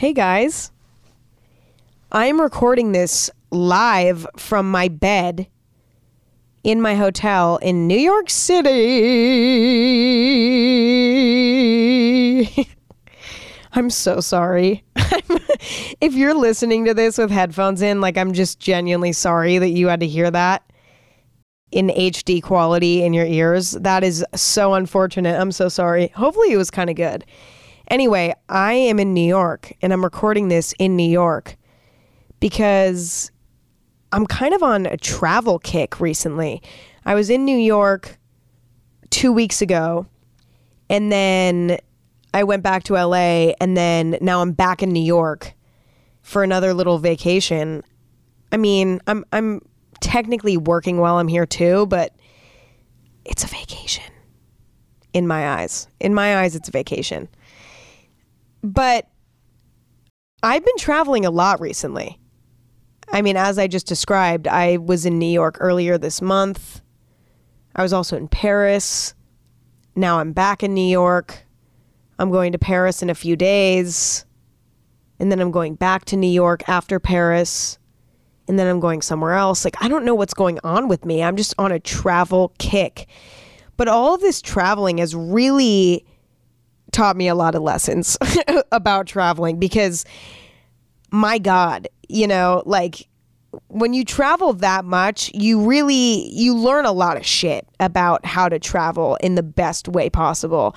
Hey guys. I'm recording this live from my bed in my hotel in New York City. I'm so sorry. if you're listening to this with headphones in, like I'm just genuinely sorry that you had to hear that in HD quality in your ears. That is so unfortunate. I'm so sorry. Hopefully it was kind of good. Anyway, I am in New York and I'm recording this in New York because I'm kind of on a travel kick recently. I was in New York two weeks ago and then I went back to LA and then now I'm back in New York for another little vacation. I mean, I'm I'm technically working while I'm here too, but it's a vacation in my eyes. In my eyes it's a vacation. But I've been traveling a lot recently. I mean, as I just described, I was in New York earlier this month. I was also in Paris. Now I'm back in New York. I'm going to Paris in a few days. And then I'm going back to New York after Paris. And then I'm going somewhere else. Like, I don't know what's going on with me. I'm just on a travel kick. But all of this traveling has really taught me a lot of lessons about traveling because my God, you know, like when you travel that much, you really you learn a lot of shit about how to travel in the best way possible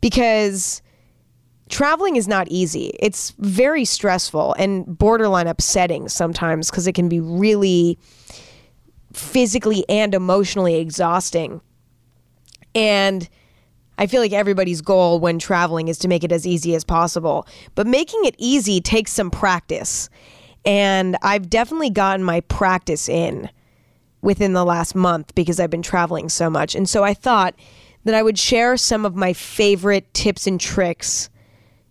because traveling is not easy. It's very stressful and borderline upsetting sometimes because it can be really physically and emotionally exhausting. And I feel like everybody's goal when traveling is to make it as easy as possible. But making it easy takes some practice. And I've definitely gotten my practice in within the last month because I've been traveling so much. And so I thought that I would share some of my favorite tips and tricks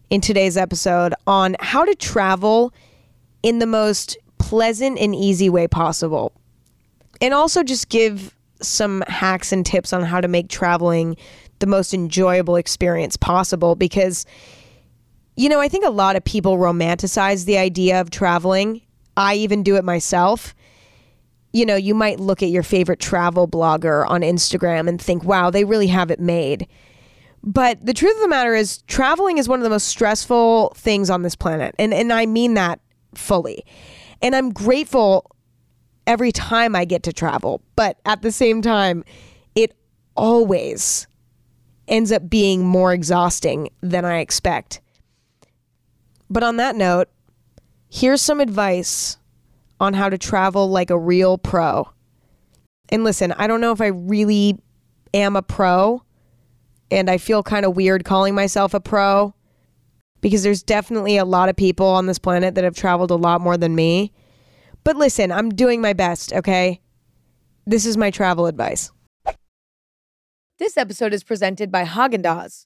in today's episode on how to travel in the most pleasant and easy way possible. And also just give some hacks and tips on how to make traveling the most enjoyable experience possible because you know, I think a lot of people romanticize the idea of traveling. I even do it myself. You know, you might look at your favorite travel blogger on Instagram and think, wow, they really have it made. But the truth of the matter is, traveling is one of the most stressful things on this planet. And, and I mean that fully. And I'm grateful every time I get to travel. But at the same time, it always ends up being more exhausting than I expect. But on that note, here's some advice on how to travel like a real pro. And listen, I don't know if I really am a pro, and I feel kind of weird calling myself a pro because there's definitely a lot of people on this planet that have traveled a lot more than me. But listen, I'm doing my best, okay? This is my travel advice. This episode is presented by Haagen Dazs.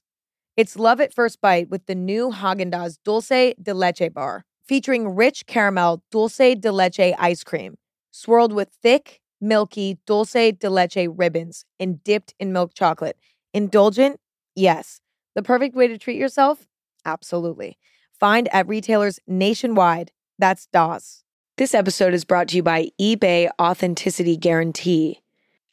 It's love at first bite with the new Haagen Dazs Dulce de Leche bar, featuring rich caramel dulce de leche ice cream, swirled with thick, milky dulce de leche ribbons and dipped in milk chocolate. Indulgent? Yes. The perfect way to treat yourself? Absolutely. Find at retailers nationwide. That's DAS. This episode is brought to you by eBay Authenticity Guarantee.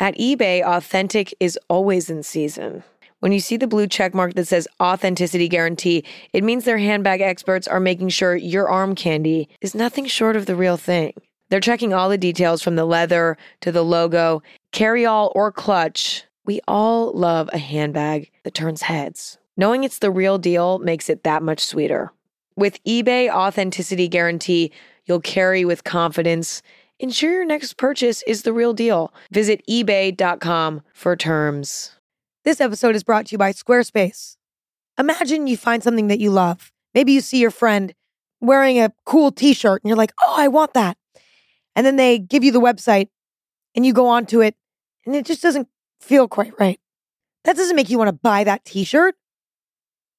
At eBay, authentic is always in season. When you see the blue check mark that says authenticity guarantee, it means their handbag experts are making sure your arm candy is nothing short of the real thing. They're checking all the details from the leather to the logo, carry all or clutch. We all love a handbag that turns heads. Knowing it's the real deal makes it that much sweeter. With eBay Authenticity Guarantee, you'll carry with confidence. Ensure your next purchase is the real deal. Visit eBay.com for terms. This episode is brought to you by Squarespace. Imagine you find something that you love. Maybe you see your friend wearing a cool t shirt and you're like, oh, I want that. And then they give you the website and you go onto it and it just doesn't feel quite right. That doesn't make you want to buy that t shirt.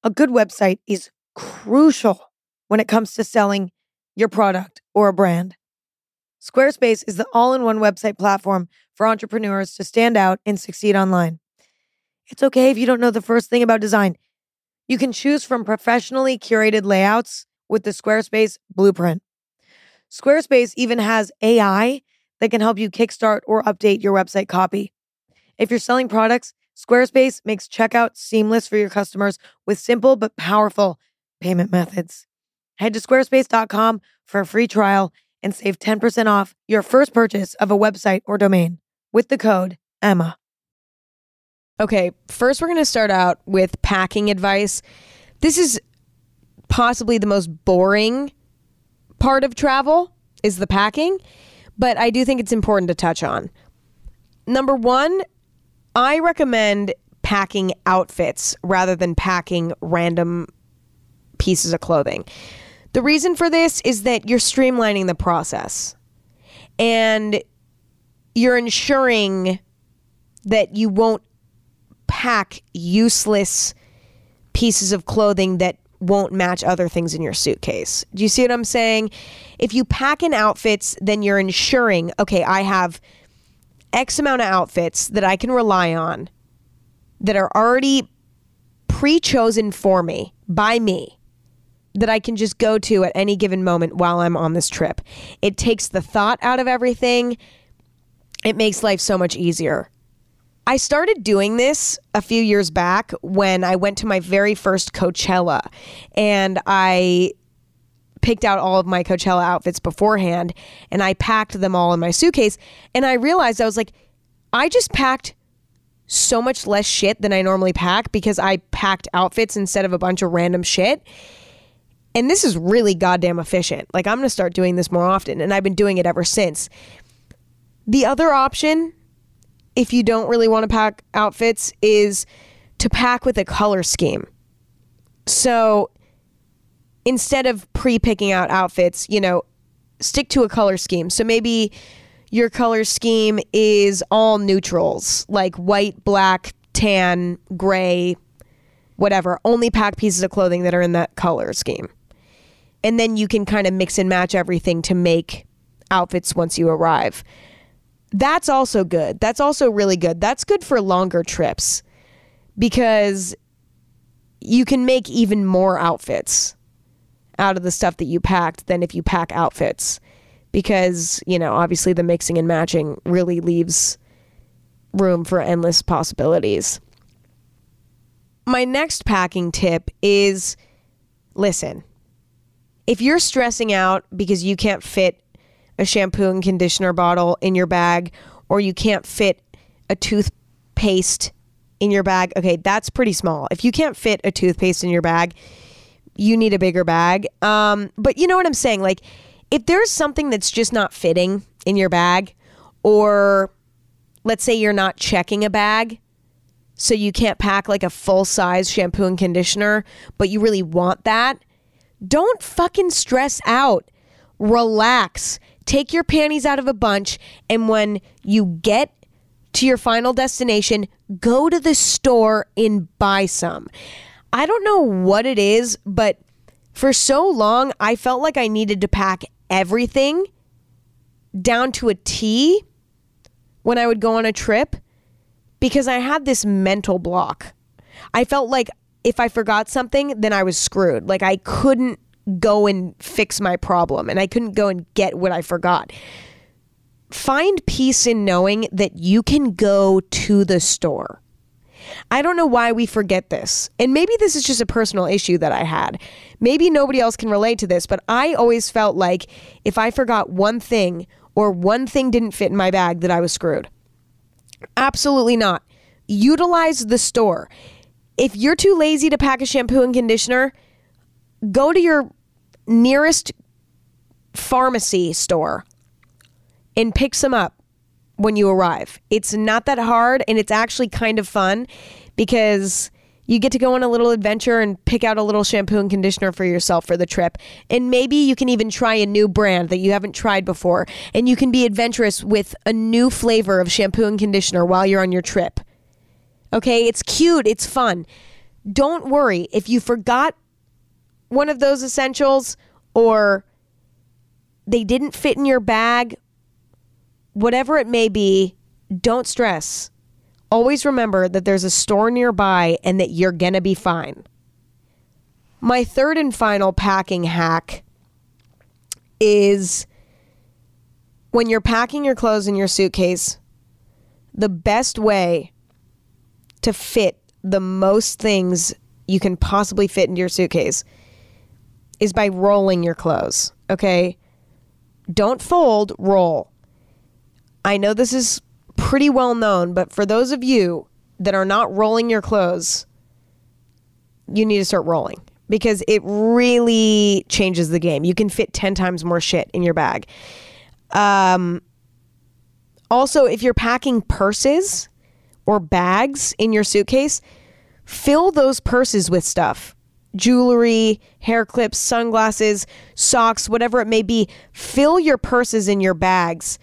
A good website is crucial when it comes to selling your product or a brand. Squarespace is the all in one website platform for entrepreneurs to stand out and succeed online. It's okay if you don't know the first thing about design. You can choose from professionally curated layouts, with the Squarespace blueprint. Squarespace even has AI that can help you kickstart or update your website copy. If you're selling products, Squarespace makes checkout seamless for your customers with simple but powerful payment methods. Head to squarespace.com for a free trial and save 10% off your first purchase of a website or domain with the code EMMA. Okay, first we're going to start out with packing advice. This is possibly the most boring part of travel is the packing, but I do think it's important to touch on. Number 1, I recommend packing outfits rather than packing random pieces of clothing. The reason for this is that you're streamlining the process and you're ensuring that you won't pack useless pieces of clothing that won't match other things in your suitcase. Do you see what I'm saying? If you pack in outfits, then you're ensuring, okay, I have X amount of outfits that I can rely on that are already pre chosen for me by me that I can just go to at any given moment while I'm on this trip. It takes the thought out of everything, it makes life so much easier. I started doing this a few years back when I went to my very first Coachella and I picked out all of my Coachella outfits beforehand and I packed them all in my suitcase and I realized I was like I just packed so much less shit than I normally pack because I packed outfits instead of a bunch of random shit. And this is really goddamn efficient. Like I'm going to start doing this more often and I've been doing it ever since. The other option if you don't really want to pack outfits is to pack with a color scheme. So instead of pre picking out outfits, you know, stick to a color scheme. So maybe your color scheme is all neutrals, like white, black, tan, gray, whatever. Only pack pieces of clothing that are in that color scheme. And then you can kind of mix and match everything to make outfits once you arrive. That's also good. That's also really good. That's good for longer trips because you can make even more outfits out of the stuff that you packed than if you pack outfits because, you know, obviously the mixing and matching really leaves room for endless possibilities. My next packing tip is listen, if you're stressing out because you can't fit a shampoo and conditioner bottle in your bag or you can't fit a toothpaste in your bag, okay, that's pretty small. If you can't fit a toothpaste in your bag, you need a bigger bag. Um, but you know what I'm saying? Like, if there's something that's just not fitting in your bag, or let's say you're not checking a bag, so you can't pack like a full size shampoo and conditioner, but you really want that, don't fucking stress out. Relax take your panties out of a bunch, and when you get to your final destination, go to the store and buy some. I don't know what it is, but for so long, I felt like I needed to pack everything down to a T when I would go on a trip because I had this mental block. I felt like if I forgot something, then I was screwed. Like I couldn't go and fix my problem and I couldn't go and get what I forgot. Find peace in knowing that you can go to the store. I don't know why we forget this. And maybe this is just a personal issue that I had. Maybe nobody else can relate to this, but I always felt like if I forgot one thing or one thing didn't fit in my bag, that I was screwed. Absolutely not. Utilize the store. If you're too lazy to pack a shampoo and conditioner, go to your nearest pharmacy store and pick some up when you arrive. It's not that hard and it's actually kind of fun because you get to go on a little adventure and pick out a little shampoo and conditioner for yourself for the trip. And maybe you can even try a new brand that you haven't tried before. And you can be adventurous with a new flavor of shampoo and conditioner while you're on your trip. Okay, it's cute, it's fun. Don't worry if you forgot one of those essentials or they didn't fit in your bag, whatever it may be, don't stress. Always remember that there's a store nearby and that you're going to be fine. My third and final packing hack is when you're packing your clothes in your suitcase, the best way to fit the most things you can possibly fit into your suitcase is by rolling your clothes, okay? Don't fold, roll. I know this is pretty well known, but for those of you that are not rolling your clothes, you need to start rolling because it really changes the game. You can fit 10 times more shit in your bag. Um, also, if you're packing purses or bags in your suitcase, fill those purses with stuff jewelry, hair clips, sunglasses, socks, whatever it may be. Fill your purses in your bags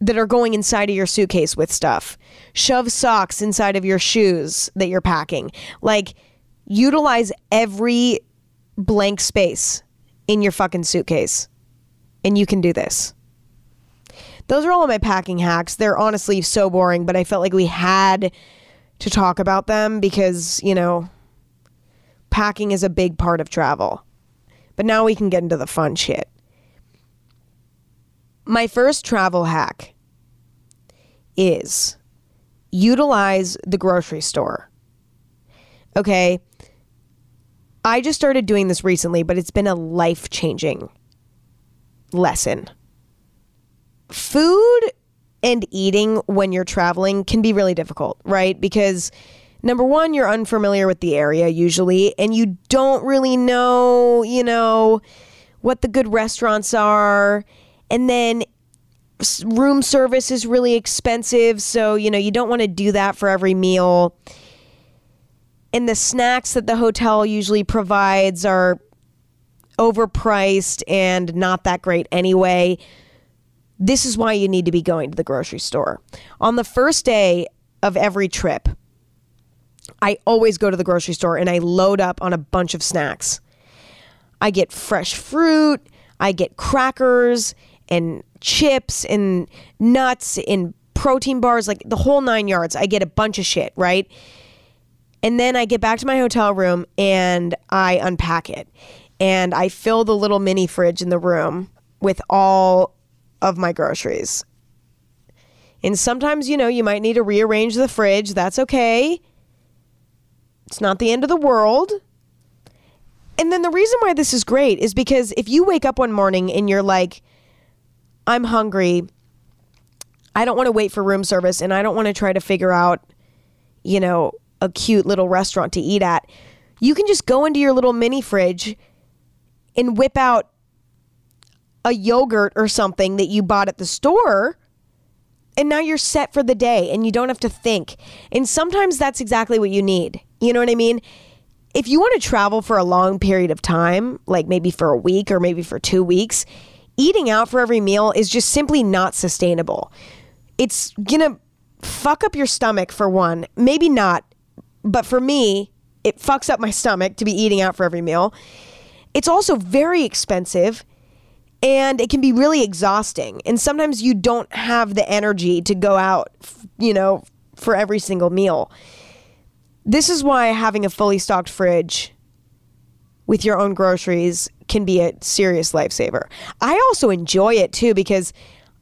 that are going inside of your suitcase with stuff. Shove socks inside of your shoes that you're packing. Like, utilize every blank space in your fucking suitcase. And you can do this. Those are all of my packing hacks. They're honestly so boring, but I felt like we had to talk about them because, you know, packing is a big part of travel. But now we can get into the fun shit. My first travel hack is utilize the grocery store. Okay. I just started doing this recently, but it's been a life changing lesson. Food and eating when you're traveling can be really difficult, right? Because number one, you're unfamiliar with the area usually, and you don't really know, you know, what the good restaurants are. And then room service is really expensive. So, you know, you don't want to do that for every meal. And the snacks that the hotel usually provides are overpriced and not that great anyway. This is why you need to be going to the grocery store. On the first day of every trip, I always go to the grocery store and I load up on a bunch of snacks. I get fresh fruit, I get crackers and chips and nuts and protein bars, like the whole nine yards. I get a bunch of shit, right? And then I get back to my hotel room and I unpack it. And I fill the little mini fridge in the room with all of my groceries. And sometimes, you know, you might need to rearrange the fridge. That's okay. It's not the end of the world. And then the reason why this is great is because if you wake up one morning and you're like, I'm hungry, I don't want to wait for room service, and I don't want to try to figure out, you know, a cute little restaurant to eat at, you can just go into your little mini fridge and whip out a yogurt or something that you bought at the store and now you're set for the day and you don't have to think. And sometimes that's exactly what you need. You know what I mean? If you want to travel for a long period of time, like maybe for a week or maybe for 2 weeks, eating out for every meal is just simply not sustainable. It's going to fuck up your stomach for one. Maybe not, but for me, it fucks up my stomach to be eating out for every meal. It's also very expensive and it can be really exhausting. And sometimes you don't have the energy to go out, you know, for every single meal. This is why having a fully stocked fridge with your own groceries can be a serious lifesaver. I also enjoy it too because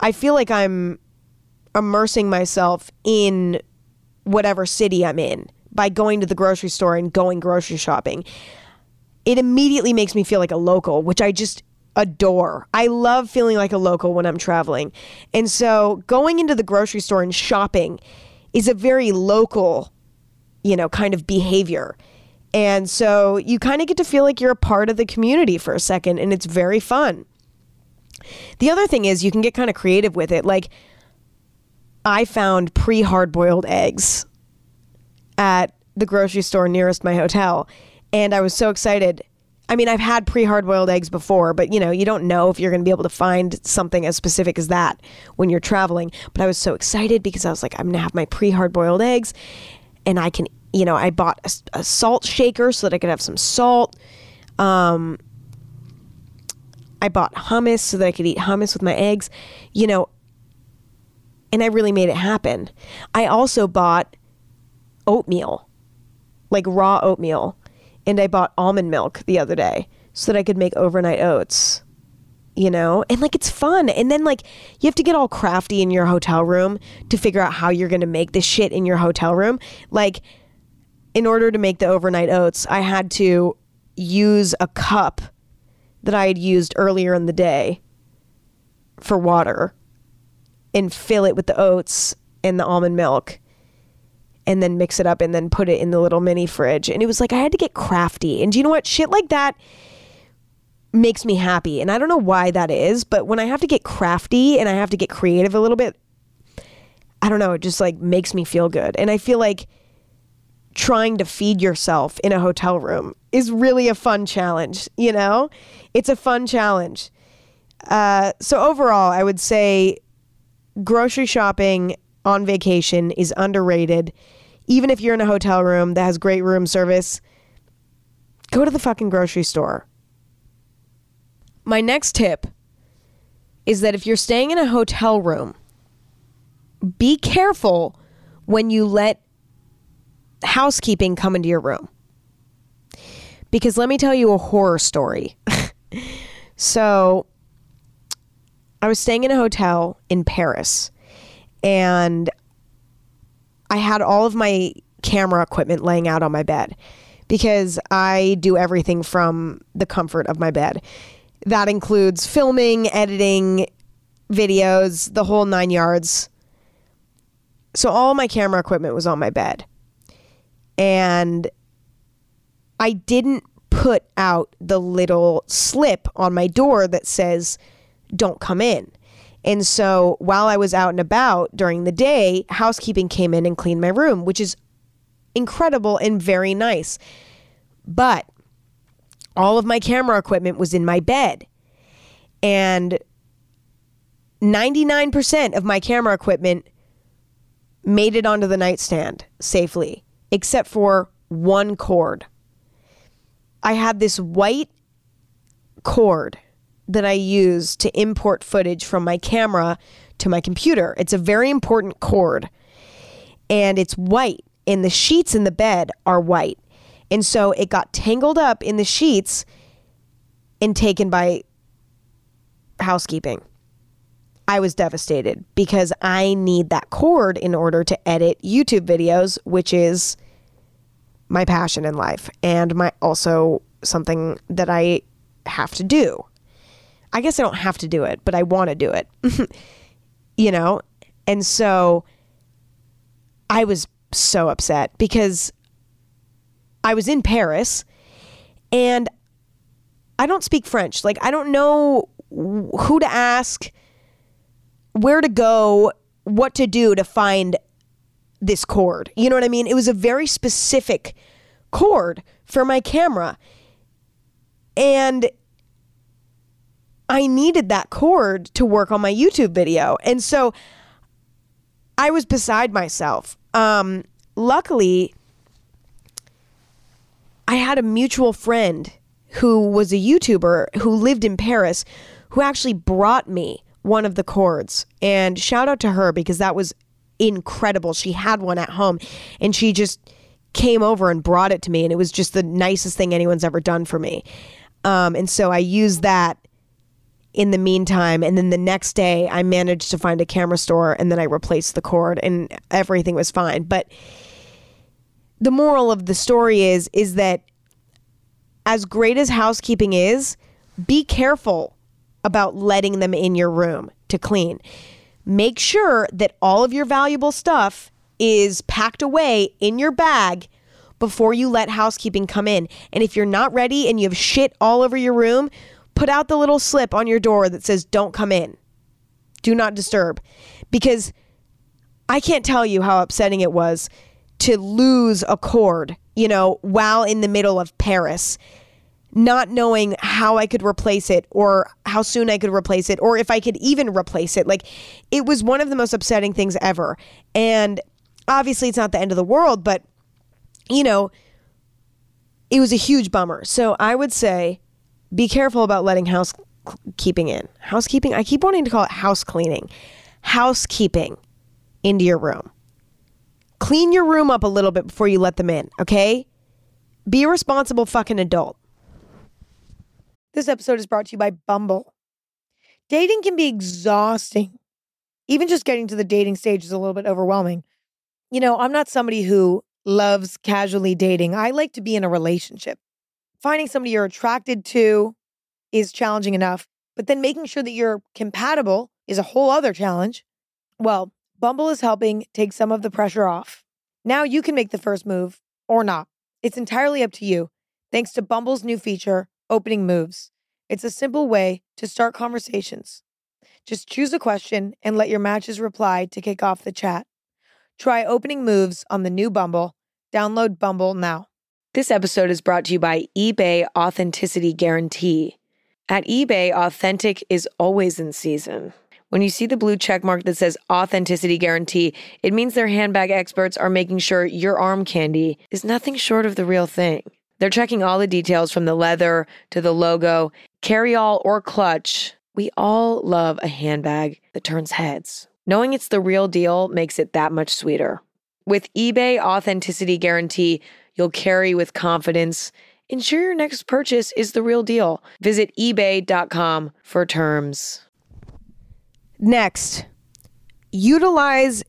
I feel like I'm immersing myself in whatever city I'm in by going to the grocery store and going grocery shopping. It immediately makes me feel like a local, which I just adore. I love feeling like a local when I'm traveling. And so going into the grocery store and shopping is a very local, you know, kind of behavior. And so you kind of get to feel like you're a part of the community for a second, and it's very fun. The other thing is you can get kind of creative with it. Like, I found pre hard boiled eggs at the grocery store nearest my hotel, and I was so excited I mean, I've had pre hard boiled eggs before, but you know, you don't know if you're going to be able to find something as specific as that when you're traveling. But I was so excited because I was like, I'm going to have my pre hard boiled eggs and I can, you know, I bought a, a, salt shaker so that I could have some salt. Um, I bought hummus so that I could eat hummus with my eggs, you know, and I really made it happen. I also bought oatmeal, like raw oatmeal and I bought almond milk the other day so that I could make overnight oats. You know, and like it's fun. And then like you have to get all crafty in your hotel room to figure out how you're going to make this shit in your hotel room. Like in order to make the overnight oats, I had to use a cup that I had used earlier in the day for water and fill it with the oats and the almond milk and then mix it up and then put it in the little mini fridge. And it was like I had to get crafty. And do you know what? Shit like that makes me happy. And I don't know why that is, but when I have to get crafty and I have to get creative a little bit, I don't know, it just like makes me feel good. And I feel like trying to feed yourself in a hotel room is really a fun challenge, you know? It's a fun challenge. Uh, so overall, I would say grocery shopping on vacation is underrated. Even if you're in a hotel room that has great room service, go to the fucking grocery store. My next tip is that if you're staying in a hotel room, be careful when you let housekeeping come into your room. Because let me tell you a horror story. so, I was staying in a hotel in Paris and I had all of my camera equipment laying out on my bed because I do everything from the comfort of my bed. That includes filming, editing, videos, the whole nine yards. So all my camera equipment was on my bed. And I didn't put out the little slip on my door that says, don't come in. And so while I was out and about during the day, housekeeping came in and cleaned my room, which is incredible and very nice. But all of my camera equipment was in my bed. And 99% of my camera equipment made it onto the nightstand safely, except for one cord. I had this white cord that I use to import footage from my camera to my computer. It's a very important cord and it's white, and the sheets in the bed are white. And so it got tangled up in the sheets and taken by housekeeping. I was devastated because I need that cord in order to edit YouTube videos, which is my passion in life and my also something that I have to do. I guess I don't have to do it, but I want to do it. you know? And so I was so upset because I was in Paris and I don't speak French. Like, I don't know who to ask, where to go, what to do to find this cord. You know what I mean? It was a very specific cord for my camera. And I needed that cord to work on my YouTube video. And so I was beside myself. Um, luckily, I had a mutual friend who was a YouTuber who lived in Paris who actually brought me one of the cords. And shout out to her because that was incredible. She had one at home and she just came over and brought it to me. And it was just the nicest thing anyone's ever done for me. Um, and so I used that in the meantime. And then the next day, I managed to find a camera store and then I replaced the cord and everything was fine. But the moral of the story is is that as great as housekeeping is, be careful about letting them in your room to clean. Make sure that all of your valuable stuff is packed away in your bag before you let housekeeping come in. And if you're not ready and you have shit all over your room, put out the little slip on your door that says, don't come in, do not disturb. Because I can't tell you how upsetting it was to lose a cord, you know, while in the middle of Paris, not knowing how I could replace it or how soon I could replace it or if I could even replace it. Like, it was one of the most upsetting things ever. And obviously, it's not the end of the world, but, you know, it was a huge bummer. So I would say, be careful about letting housekeeping in. Housekeeping, I keep wanting to call it house cleaning. Housekeeping into your room. Clean your room up a little bit before you let them in, okay? be a responsible fucking adult. This episode is brought to you by Bumble. Dating can be exhausting. Even just getting to the dating stage is a little bit overwhelming. You know, I'm not somebody who loves casually dating. I like to be in a relationship. Finding somebody you're attracted to is challenging enough, but then making sure that you're compatible is a whole other challenge. Well, Bumble is helping take some of the pressure off. Now you can make the first move or not. It's entirely up to you, thanks to Bumble's new feature, Opening Moves. It's a simple way to start conversations. Just choose a question and let your matches reply to kick off the chat. Try Opening Moves on the new Bumble. Download Bumble now. This episode is brought to you by eBay Authenticity Guarantee. At eBay, authentic is always in season. When you see the blue check mark that says authenticity guarantee, it means their handbag experts are making sure your arm candy is nothing short of the real thing. They're checking all the details from the leather to the logo, carry all or clutch. We all love a handbag that turns heads. Knowing it's the real deal makes it that much sweeter. With eBay Authenticity Guarantee, you'll carry with confidence. Ensure your next purchase is the real deal. Visit eBay.com for terms. Next, utilize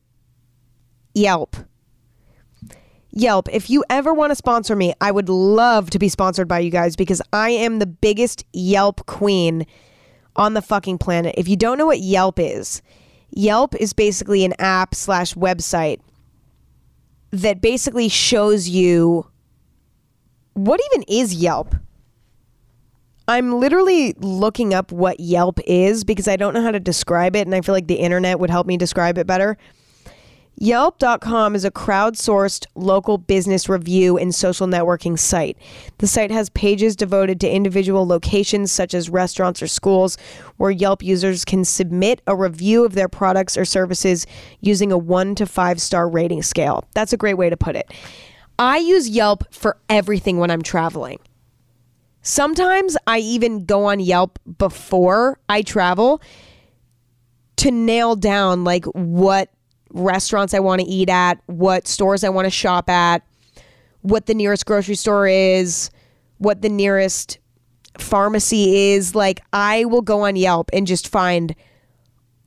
Yelp. Yelp, if you ever want to sponsor me, I would love to be sponsored by you guys because I am the biggest Yelp queen on the fucking planet. If you don't know what Yelp is, Yelp is basically an app slash website that basically shows you what even is Yelp. I'm literally looking up what Yelp is because I don't know how to describe it, and I feel like the internet would help me describe it better. Yelp.com is a crowdsourced local business review and social networking site. The site has pages devoted to individual locations such as restaurants or schools where Yelp users can submit a review of their products or services using a 1 to 5 star rating scale. That's a great way to put it. I use Yelp for everything when I'm traveling. Sometimes I even go on Yelp before I travel to nail down like what restaurants I want to eat at, what stores I want to shop at, what the nearest grocery store is, what the nearest pharmacy is. Like, I will go on Yelp and just find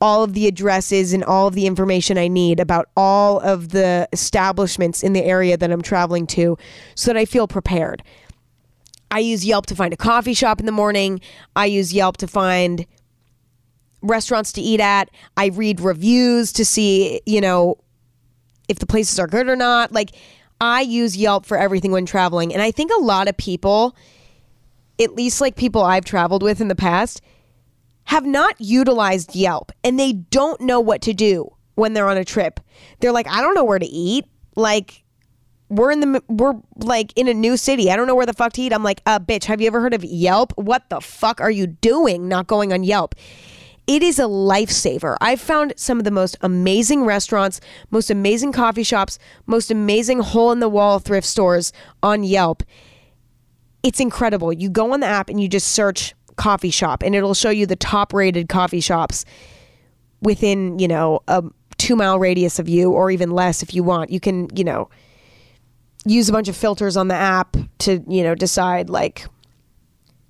all of the addresses and all of the information I need about all of the establishments in the area that I'm traveling to so that I feel prepared. I use Yelp to find a coffee shop in the morning. I use Yelp to find restaurants to eat at. I read reviews to see, you know, if the places are good or not. Like, I use Yelp for everything when traveling. And I think a lot of people, at least like people I've traveled with in the past, have not utilized Yelp and they don't know what to do when they're on a trip. They're like, I don't know where to eat. Like, we're in the we're like in a new city. I don't know where the fuck to eat. I'm like, uh, bitch, have you ever heard of Yelp? What the fuck are you doing not going on Yelp? It is a lifesaver. I've found some of the most amazing restaurants, most amazing coffee shops, most amazing hole in the wall thrift stores on Yelp. It's incredible. You go on the app and you just search coffee shop and it'll show you the top rated coffee shops within, you know, a 2 mile radius of you or even less if you want. You can, you know, use a bunch of filters on the app to, you know, decide like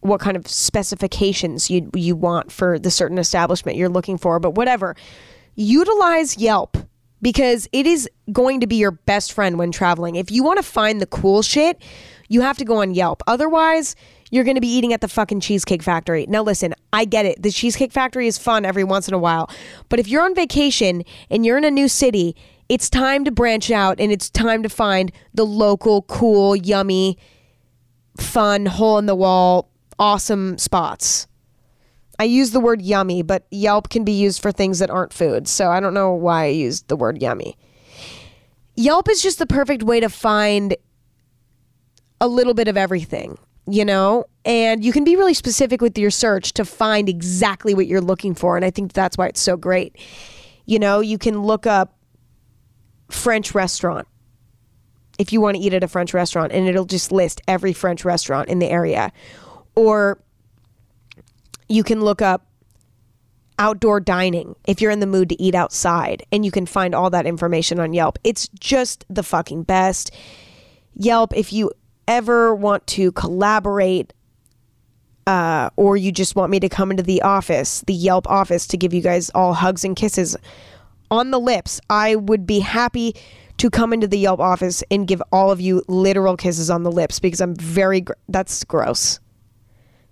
what kind of specifications you you want for the certain establishment you're looking for, but whatever. Utilize Yelp because it is going to be your best friend when traveling. If you want to find the cool shit, you have to go on Yelp. Otherwise, you're going to be eating at the fucking Cheesecake Factory. Now, listen, I get it. The Cheesecake Factory is fun every once in a while. But if you're on vacation and you're in a new city, it's time to branch out and it's time to find the local, cool, yummy, fun, hole in the wall awesome spots. I use the word yummy, but Yelp can be used for things that aren't food. So I don't know why I used the word yummy. Yelp is just the perfect way to find a little bit of everything, you know? And you can be really specific with your search to find exactly what you're looking for. And I think that's why it's so great. You know, you can look up French restaurant if you want to eat at a French restaurant, and it'll just list every French restaurant in the area or you can look up outdoor dining if you're in the mood to eat outside and you can find all that information on Yelp. It's just the fucking best. Yelp, if you ever want to collaborate uh, or you just want me to come into the office, the Yelp office, to give you guys all hugs and kisses on the lips, I would be happy to come into the Yelp office and give all of you literal kisses on the lips because I'm very, gr- that's gross.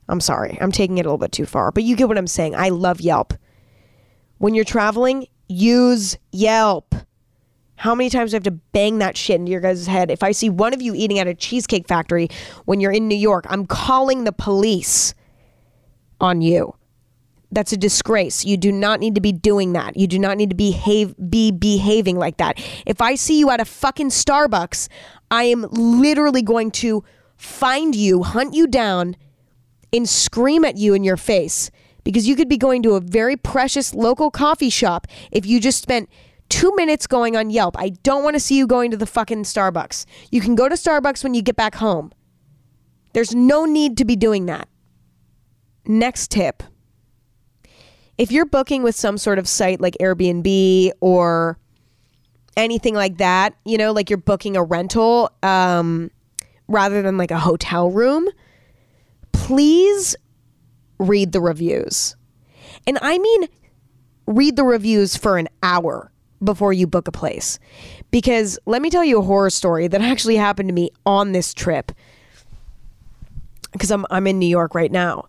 I'm sorry. I'm taking it a little bit too far, but you get what I'm saying. I love Yelp. When you're traveling, use Yelp. How many times do I have to bang that shit into your guys' head? If I see one of you eating at a cheesecake factory when you're in New York, I'm calling the police on you. That's a disgrace. You do not need to be doing that. You do not need to behave be behaving like that. If I see you at a fucking Starbucks, I am literally going to find you, hunt you down, and scream at you in your face because you could be going to a very precious local coffee shop if you just spent two minutes going on Yelp. I don't want to see you going to the fucking Starbucks. You can go to Starbucks when you get back home. There's no need to be doing that. Next tip if you're booking with some sort of site like Airbnb or anything like that, you know, like you're booking a rental um, rather than like a hotel room, please read the reviews. And I mean, read the reviews for an hour before you book a place. Because let me tell you a horror story that actually happened to me on this trip. Because I'm, I'm in New York right now.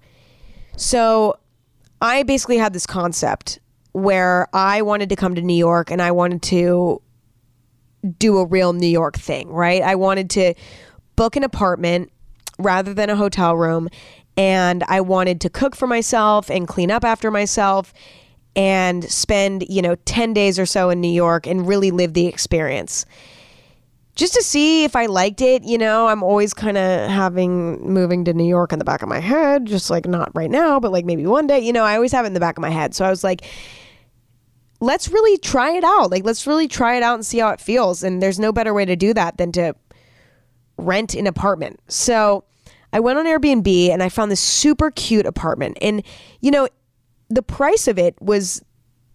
So I basically had this concept where I wanted to come to New York and I wanted to do a real New York thing, right? I wanted to book an apartment rather than a hotel room and I wanted to cook for myself and clean up after myself and spend, you know, 10 days or so in New York and really live the experience. Just to see if I liked it, you know, I'm always kind of having moving to New York in the back of my head, just like not right now, but like maybe one day, you know, I always have it in the back of my head. So I was like, let's really try it out. Like, let's really try it out and see how it feels. And there's no better way to do that than to rent an apartment. So I went on Airbnb and I found this super cute apartment. And, you know, the price of it was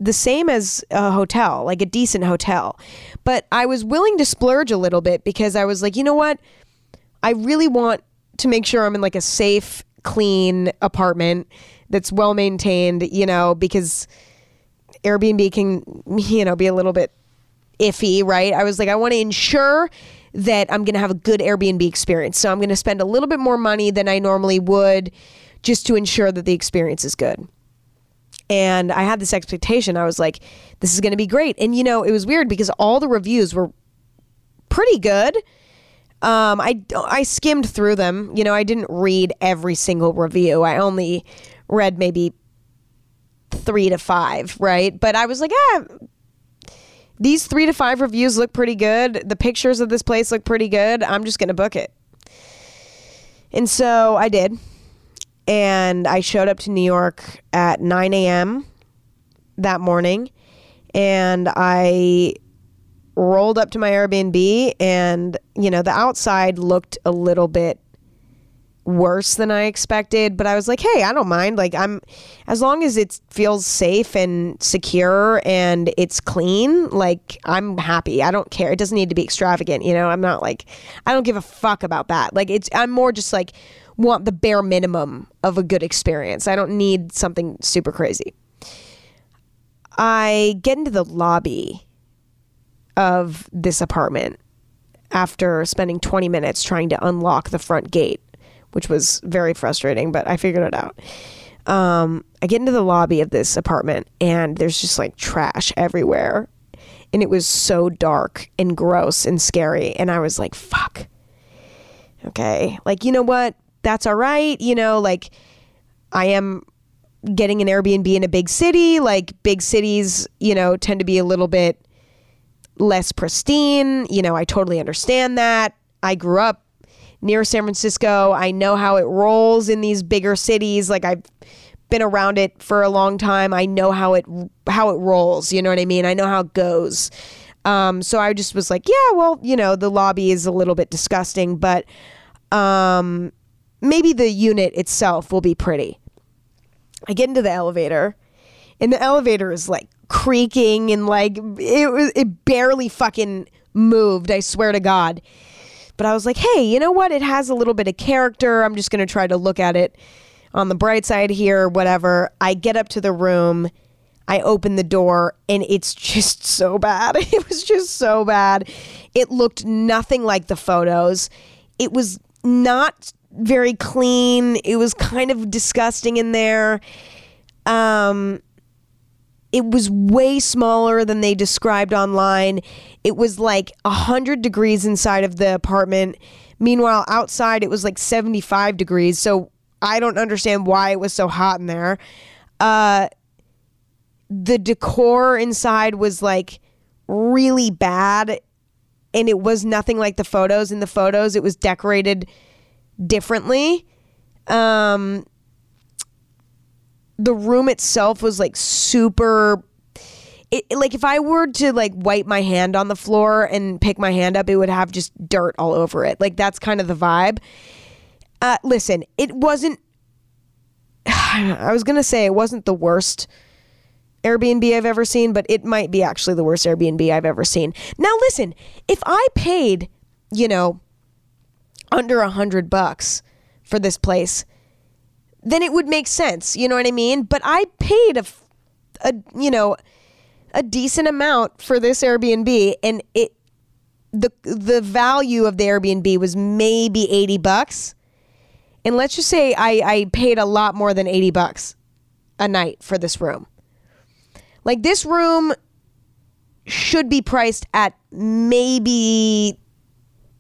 the same as a hotel, like a decent hotel. But I was willing to splurge a little bit because I was like, you know what? I really want to make sure I'm in like a safe, clean apartment that's well maintained, you know, because Airbnb can, you know, be a little bit iffy, right? I was like, I want to ensure that I'm going to have a good Airbnb experience. So I'm going to spend a little bit more money than I normally would just to ensure that the experience is good. And I had this expectation. I was like, this is going to be great. And, you know, it was weird because all the reviews were pretty good. Um, I, I skimmed through them. You know, I didn't read every single review. I only read maybe three to five, right? But I was like, ah, these three to five reviews look pretty good. The pictures of this place look pretty good. I'm just going to book it. And so I did. And I showed up to New York at 9 a.m. that morning. And I rolled up to my Airbnb. And, you know, the outside looked a little bit worse than I expected, but I was like, hey, I don't mind. Like, I'm, as long as it feels safe and secure and it's clean, like, I'm happy. I don't care. It doesn't need to be extravagant. You know, I'm not like, I don't give a fuck about that. Like, it's, I'm more just like, want the bare minimum of a good experience. I don't need something super crazy. I get into the lobby of this apartment after spending 20 minutes trying to unlock the front gate which was very frustrating, but I figured it out. Um, I get into the lobby of this apartment and there's just like trash everywhere. And it was so dark and gross and scary. And I was like, fuck. Okay. Like, you know what? That's all right. You know, like I am getting an Airbnb in a big city. Like big cities, you know, tend to be a little bit less pristine. You know, I totally understand that. I grew up near San Francisco. I know how it rolls in these bigger cities. Like I've been around it for a long time. I know how it how it rolls. You know what I mean? I know how it goes. Um, so I just was like, yeah, well, you know, the lobby is a little bit disgusting, but um, maybe the unit itself will be pretty. I get into the elevator, and the elevator is like creaking and like it it barely fucking moved. I swear to God But I was like, hey, you know what? It has a little bit of character. I'm just going to try to look at it on the bright side here, whatever. I get up to the room. I open the door and it's just so bad. It was just so bad. It looked nothing like the photos. It was not very clean. It was kind of disgusting in there. Um it was way smaller than they described online. It was like 100 degrees inside of the apartment. Meanwhile, outside it was like 75 degrees. So I don't understand why it was so hot in there. Uh the decor inside was like really bad and it was nothing like the photos in the photos it was decorated differently um the room itself was like super it, like if i were to like wipe my hand on the floor and pick my hand up it would have just dirt all over it like that's kind of the vibe uh listen it wasn't i was gonna say it wasn't the worst Airbnb I've ever seen, but it might be actually the worst Airbnb I've ever seen. Now, listen, if I paid, you know, under a hundred bucks for this place, then it would make sense. You know what I mean? But I paid a, a you know, a decent amount for this Airbnb, and it the the value of the Airbnb was maybe eighty bucks. And let's just say I, I paid a lot more than 80 bucks a night for this room. Like this room should be priced at maybe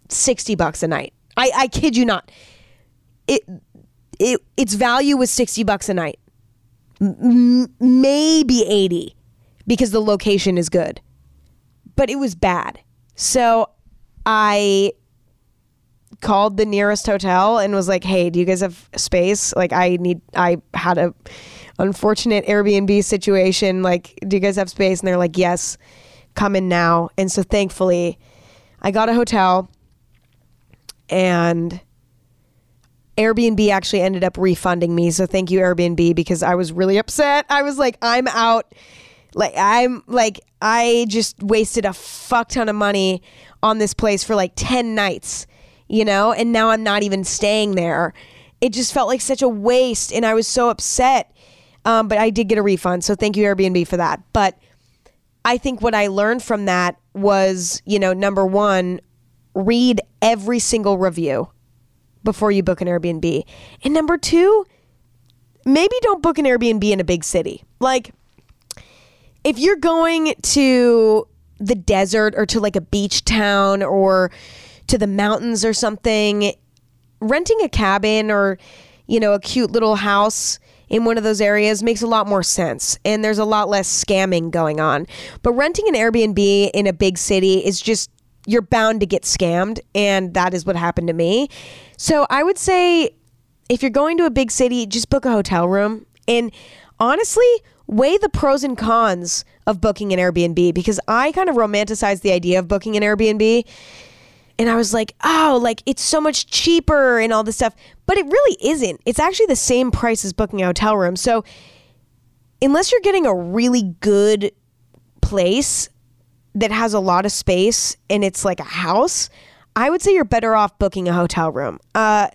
60 bucks a night. I, I kid you not. It, it its value was 60 bucks a night. M- maybe 80 because the location is good. But it was bad. So I called the nearest hotel and was like, "Hey, do you guys have space? Like I need I had a unfortunate Airbnb situation. Like, do you guys have space?" And they're like, "Yes, come in now." And so thankfully, I got a hotel and Airbnb actually ended up refunding me. So thank you Airbnb because I was really upset. I was like, "I'm out." Like I'm like I just wasted a fuck ton of money on this place for like 10 nights, you know, and now I'm not even staying there. It just felt like such a waste and I was so upset. Um, but I did get a refund. So thank you, Airbnb, for that. But I think what I learned from that was, you know, number one, read every single review before you book an Airbnb. And number two, maybe don't book an Airbnb in a big city. Like, if you're going to the desert or to like a beach town or to the mountains or something, renting a cabin or, you know, a cute little house in one of those areas makes a lot more sense and there's a lot less scamming going on. But renting an Airbnb in a big city is just you're bound to get scammed and that is what happened to me. So I would say if you're going to a big city, just book a hotel room and honestly, weigh the pros and cons of booking an Airbnb because I kind of romanticized the idea of booking an Airbnb and I was like, oh, like it's so much cheaper and all this stuff. But it really isn't. It's actually the same price as booking a hotel room. So unless you're getting a really good place that has a lot of space and it's like a house, I would say you're better off booking a hotel room. Uh,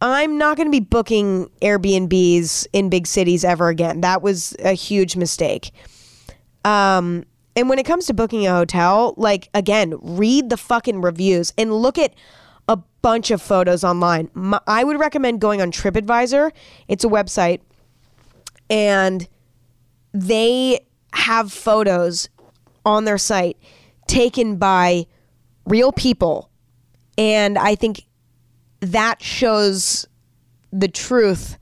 I'm not going to be booking Airbnbs in big cities ever again. That was a huge mistake. Um, and when it comes to booking a hotel, like again, read the fucking reviews and look at a bunch of photos online. My, I would recommend going on TripAdvisor. It's a website and they have photos on their site taken by real people. And I think that shows the truth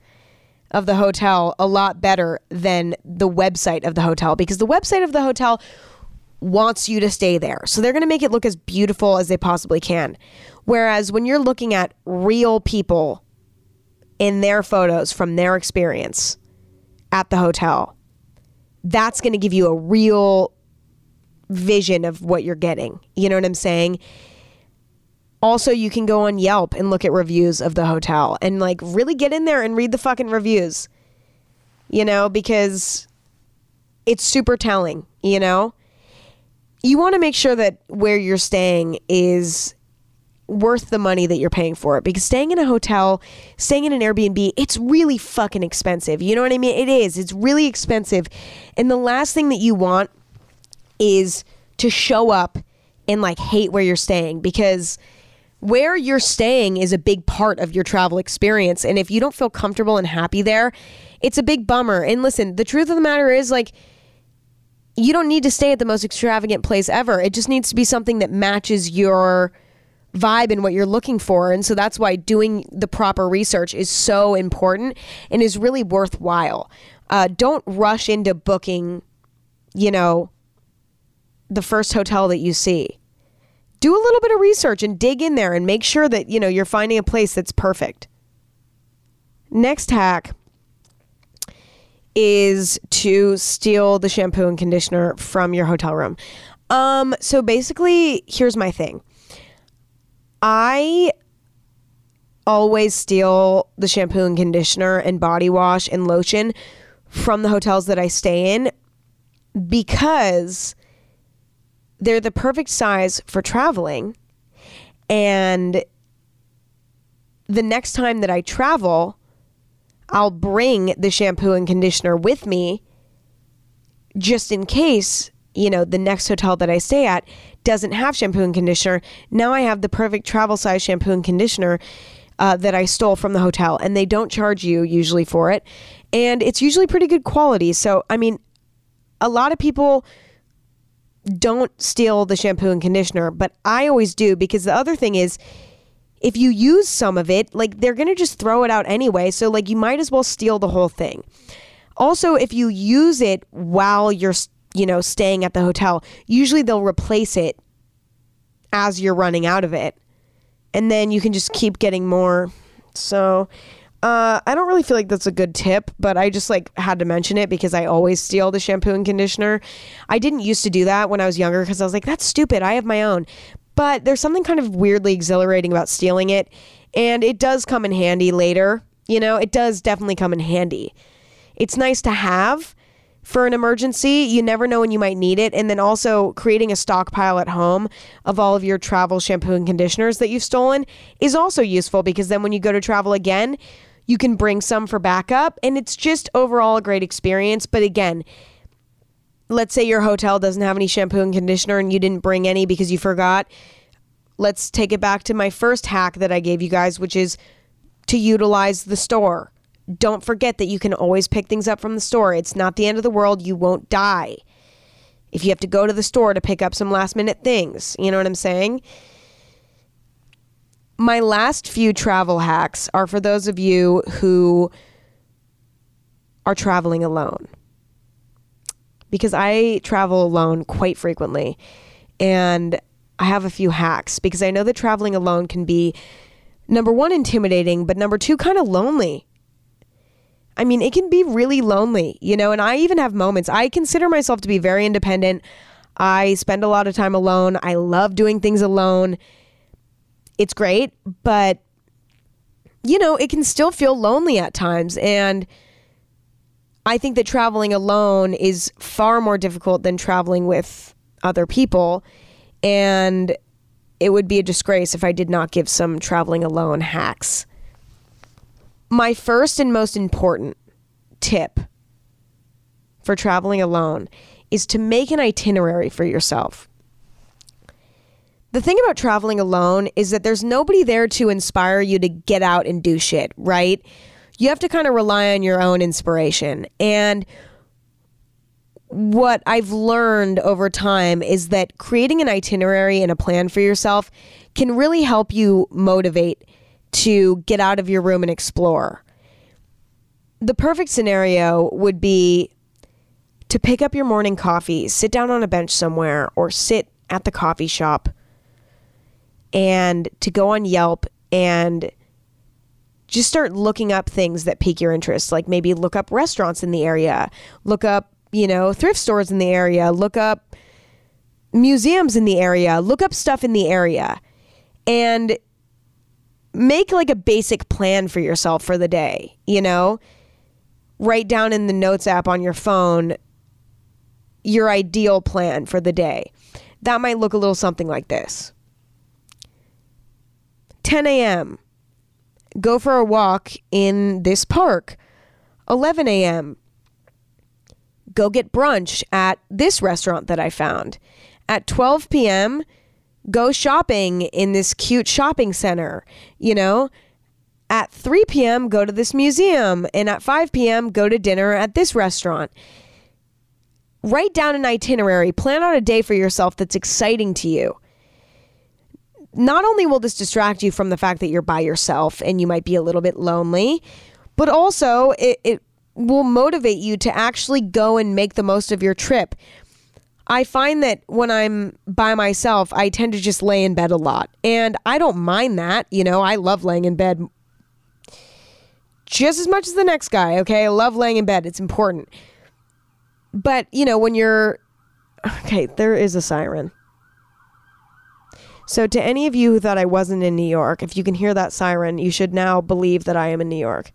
of the hotel a lot better than the website of the hotel because the website of the hotel wants you to stay there. So they're going to make it look as beautiful as they possibly can. Whereas when you're looking at real people in their photos from their experience at the hotel, that's going to give you a real vision of what you're getting. You know what I'm saying? Also, you can go on Yelp and look at reviews of the hotel and like really get in there and read the fucking reviews. You know, because it's super telling, you know? You want to make sure that where you're staying is worth the money that you're paying for it because staying in a hotel, staying in an Airbnb, it's really fucking expensive. You know what I mean? It is. It's really expensive. And the last thing that you want is to show up and like hate where you're staying because where you're staying is a big part of your travel experience. And if you don't feel comfortable and happy there, it's a big bummer. And listen, the truth of the matter is like, you don't need to stay at the most extravagant place ever. It just needs to be something that matches your vibe and what you're looking for. And so that's why doing the proper research is so important and is really worthwhile. Uh, don't rush into booking, you know, the first hotel that you see. Do a little bit of research and dig in there and make sure that, you know, you're finding a place that's perfect. Next hack is to steal the shampoo and conditioner from your hotel room. Um, so basically, here's my thing. I always steal the shampoo and conditioner and body wash and lotion from the hotels that I stay in because they're the perfect size for traveling. And the next time that I travel, I'll bring the shampoo and conditioner with me just in case, you know, the next hotel that I stay at doesn't have shampoo and conditioner, now I have the perfect travel size shampoo and conditioner uh, that I stole from the hotel, and they don't charge you usually for it, and it's usually pretty good quality. So, I mean, a lot of people don't steal the shampoo and conditioner, but I always do because the other thing is if you use some of it, like they're going to just throw it out anyway. So, like, you might as well steal the whole thing. Also, if you use it while you're you know, staying at the hotel, usually they'll replace it as you're running out of it. And then you can just keep getting more. So, uh, I don't really feel like that's a good tip, but I just like had to mention it because I always steal the shampoo and conditioner. I didn't used to do that when I was younger because I was like, that's stupid. I have my own. But there's something kind of weirdly exhilarating about stealing it. And it does come in handy later. You know, it does definitely come in handy. It's nice to have, for an emergency. You never know when you might need it. And then also creating a stockpile at home of all of your travel shampoo and conditioners that you've stolen is also useful because then when you go to travel again, you can bring some for backup. And it's just overall a great experience. But again, let's say your hotel doesn't have any shampoo and conditioner and you didn't bring any because you forgot. Let's take it back to my first hack that I gave you guys, which is to utilize the store don't forget that you can always pick things up from the store. It's not the end of the world. You won't die if you have to go to the store to pick up some last minute things. You know what I'm saying? My last few travel hacks are for those of you who are traveling alone. Because I travel alone quite frequently. And I have a few hacks because I know that traveling alone can be number one, intimidating, but number two, kind of lonely. I mean, it can be really lonely, you know, and I even have moments. I consider myself to be very independent. I spend a lot of time alone. I love doing things alone. It's great, but you know, it can still feel lonely at times and I think that traveling alone is far more difficult than traveling with other people and it would be a disgrace if I did not give some traveling alone hacks. My first and most important tip for traveling alone is to make an itinerary for yourself. The thing about traveling alone is that there's nobody there to inspire you to get out and do shit, right? You have to kind of rely on your own inspiration. And what I've learned over time is that creating an itinerary and a plan for yourself can really help you motivate to get out of your room and explore. The perfect scenario would be to pick up your morning coffee, sit down on a bench somewhere, or sit at the coffee shop and to go on Yelp and just start looking up things that pique your interest. Like maybe look up restaurants in the area, look up, you know, thrift stores in the area, look up museums in the area, look up stuff in the area. And make like a basic plan for yourself for the day, you know? Write down in the notes app on your phone your ideal plan for the day. That might look a little something like this. 10 a.m., go for a walk in this park. 11 a.m., go get brunch at this restaurant that I found. At 12 p.m., go shopping in this cute shopping center, you know? At 3 p.m., go to this museum. And at 5 p.m., go to dinner at this restaurant. Write down an itinerary, plan out a day for yourself that's exciting to you. Not only will this distract you from the fact that you're by yourself and you might be a little bit lonely, but also it, it will motivate you to actually go and make the most of your trip. I find that when I'm by myself, I tend to just lay in bed a lot. And I don't mind that. You know, I love laying in bed just as much as the next guy, okay? I love laying in bed, it's important. But, you know, when you're. Okay, there is a siren. So, to any of you who thought I wasn't in New York, if you can hear that siren, you should now believe that I am in New York.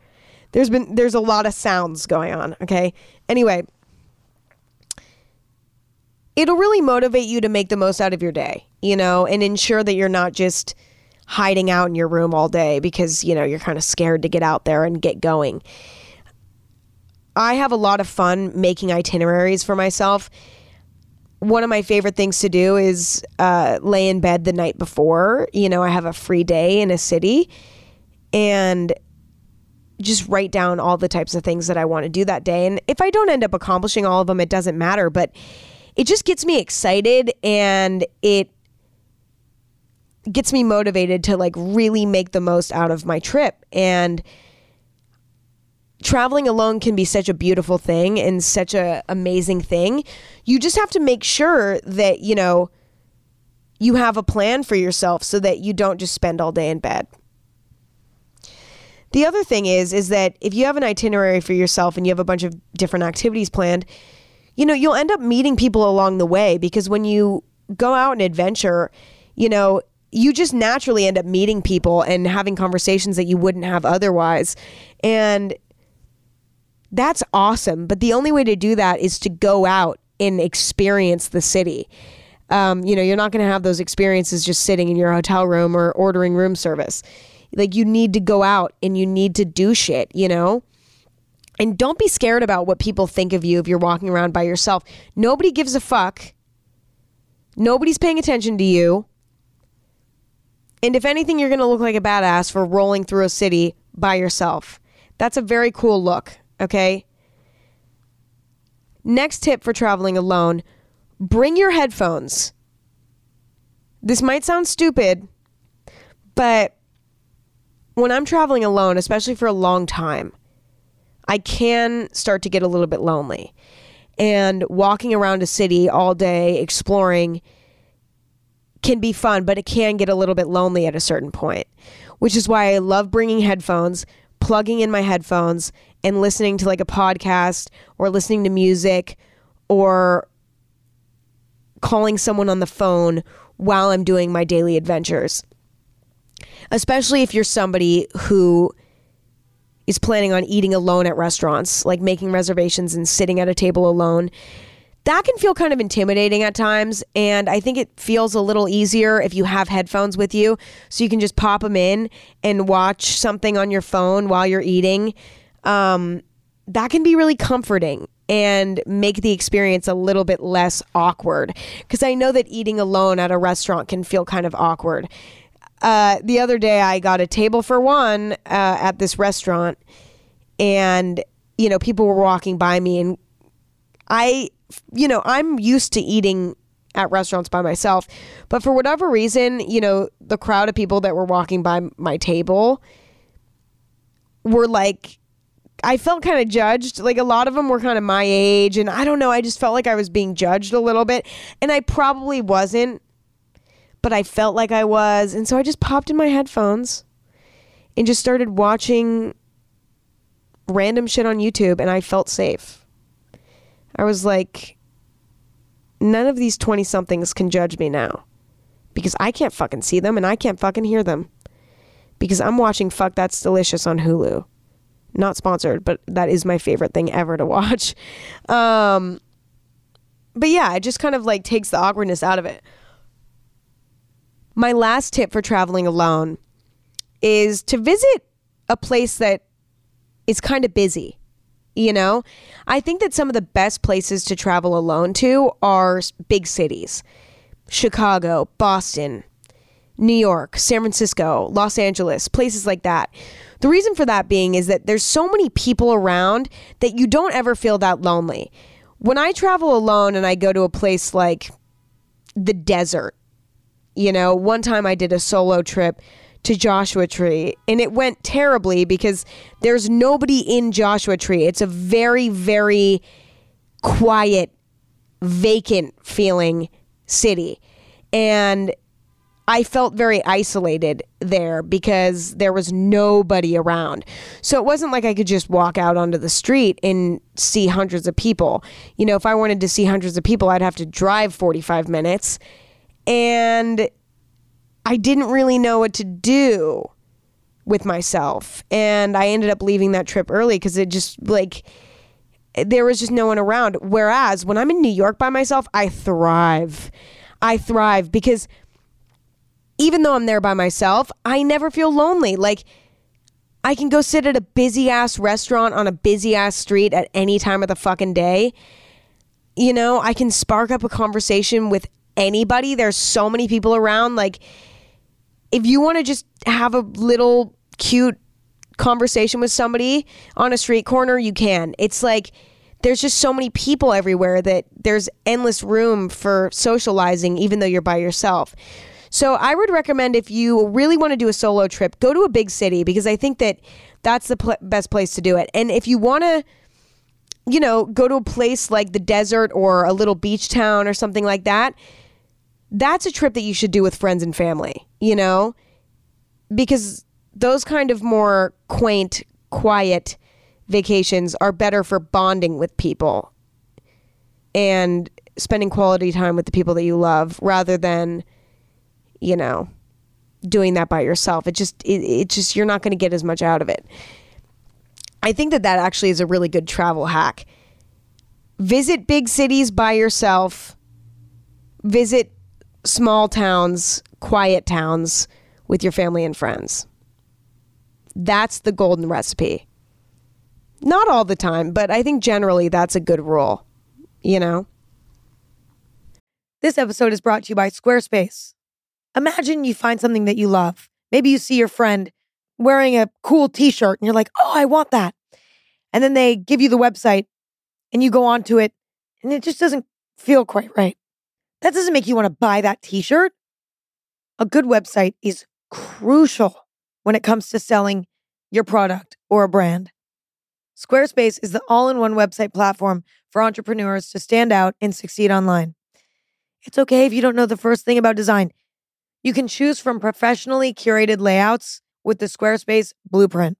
There's been there's a lot of sounds going on, okay? Anyway, it'll really motivate you to make the most out of your day, you know, and ensure that you're not just hiding out in your room all day because, you know, you're kind of scared to get out there and get going. I have a lot of fun making itineraries for myself. One of my favorite things to do is uh, lay in bed the night before. You know, I have a free day in a city and just write down all the types of things that I want to do that day. And if I don't end up accomplishing all of them, it doesn't matter. But it just gets me excited and it gets me motivated to like really make the most out of my trip and traveling alone can be such a beautiful thing and such a amazing thing you just have to make sure that you know you have a plan for yourself so that you don't just spend all day in bed the other thing is is that if you have an itinerary for yourself and you have a bunch of different activities planned you know, you'll end up meeting people along the way because when you go out and adventure, you know, you just naturally end up meeting people and having conversations that you wouldn't have otherwise. And that's awesome. But the only way to do that is to go out and experience the city. Um, you know, you're not going to have those experiences just sitting in your hotel room or ordering room service. Like, you need to go out and you need to do shit, you know? And don't be scared about what people think of you if you're walking around by yourself. Nobody gives a fuck. Nobody's paying attention to you. And if anything, you're going to look like a badass for rolling through a city by yourself. That's a very cool look, okay? Next tip for traveling alone bring your headphones. This might sound stupid, but when I'm traveling alone, especially for a long time, I can start to get a little bit lonely. And walking around a city all day exploring can be fun, but it can get a little bit lonely at a certain point, which is why I love bringing headphones, plugging in my headphones, and listening to like a podcast or listening to music or calling someone on the phone while I'm doing my daily adventures. Especially if you're somebody who is planning on eating alone at restaurants, like making reservations and sitting at a table alone. That can feel kind of intimidating at times, and I think it feels a little easier if you have headphones with you so you can just pop them in and watch something on your phone while you're eating. Um, that can be really comforting and make the experience a little bit less awkward. Because I know that eating alone at a restaurant can feel kind of awkward uh, the other day I got a table for one uh, at this restaurant, and you know people were walking by me, and I, you know, I'm used to eating at restaurants by myself, but for whatever reason, you know, the crowd of people that were walking by my table were like. I felt kind of judged. Like a lot of them were kind of my age, and I don't know. I just felt like I was being judged a little bit, and I probably wasn't but I felt like I was. And so I just popped in my headphones and just started watching random shit on YouTube and I felt safe. I was like, none of these 20 somethings can judge me now because I can't fucking see them and I can't fucking hear them because I'm watching Fuck That's Delicious on Hulu. Not sponsored, but that is my favorite thing ever to watch. Um, but yeah, it just kind of like takes the awkwardness out of it. My last tip for traveling alone is to visit a place that is kind of busy. You know, I think that some of the best places to travel alone to are big cities Chicago, Boston, New York, San Francisco, Los Angeles, places like that. The reason for that being is that there's so many people around that you don't ever feel that lonely. When I travel alone and I go to a place like the desert, you know, one time I did a solo trip to Joshua Tree and it went terribly because there's nobody in Joshua Tree. It's a very, very quiet, vacant feeling city. And I felt very isolated there because there was nobody around. So it wasn't like I could just walk out onto the street and see hundreds of people. You know, if I wanted to see hundreds of people, I'd have to drive 45 minutes. And I didn't really know what to do with myself. And I ended up leaving that trip early because it just like there was just no one around. Whereas when I'm in New York by myself, I thrive. I thrive because even though I'm there by myself, I never feel lonely. Like, I can go sit at a busy ass restaurant on a busy ass street at any time of the fucking day. You know, I can spark up a conversation with anybody. There's so many people around. Like, if you want to just have a little cute conversation with somebody on a street corner, you can. It's like, there's just so many people everywhere that there's endless room for socializing, even though you're by yourself. So I would recommend if you really want to do a solo trip, go to a big city because I think that that's the pl- best place to do it. And if you want to you know, go to a place like the desert or a little beach town or something like that, that's a trip that you should do with friends and family, you know? Because those kind of more quaint, quiet vacations are better for bonding with people and spending quality time with the people that you love rather than you know, doing that by yourself. It just, it, it just, you're not going to get as much out of it. I think that that actually is a really good travel hack. Visit big cities by yourself. Visit small towns, quiet towns with your family and friends. That's the golden recipe. Not all the time, but I think generally that's a good rule, you know? This episode is brought to you by Squarespace. Imagine you find something that you love. Maybe you see your friend wearing a cool t shirt and you're like, oh, I want that. And then they give you the website and you go onto it and it just doesn't feel quite right. That doesn't make you want to buy that t shirt. A good website is crucial when it comes to selling your product or a brand. Squarespace is the all in one website platform for entrepreneurs to stand out and succeed online. It's okay if you don't know the first thing about design. You can choose from professionally curated layouts with the Squarespace blueprint.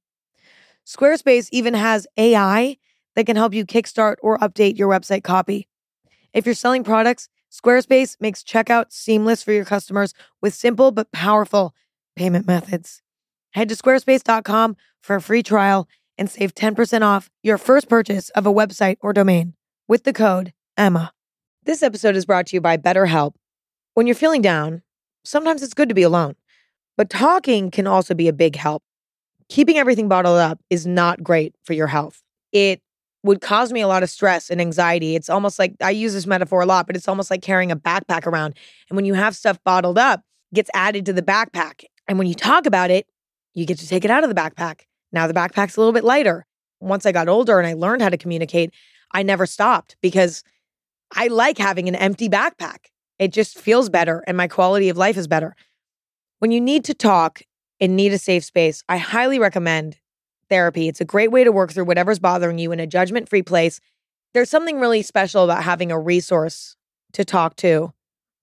Squarespace even has AI that can help you kickstart or update your website copy. If you're selling products, Squarespace makes checkout seamless for your customers with simple but powerful payment methods. Head to squarespace.com for a free trial and save 10% off your first purchase of a website or domain with the code EMMA. This episode is brought to you by BetterHelp. When you're feeling down, sometimes it's good to be alone, but talking can also be a big help. Keeping everything bottled up is not great for your health. It would cause me a lot of stress and anxiety. It's almost like I use this metaphor a lot, but it's almost like carrying a backpack around. And when you have stuff bottled up, gets added to the backpack. And when you talk about it, you get to take it out of the backpack. Now the backpack's a little bit lighter. Once I got older and I learned how to communicate, I never stopped because I like having an empty backpack. It just feels better and my quality of life is better. When you need to talk and need a safe space, I highly recommend therapy. It's a great way to work through whatever's bothering you in a judgment free place. There's something really special about having a resource to talk to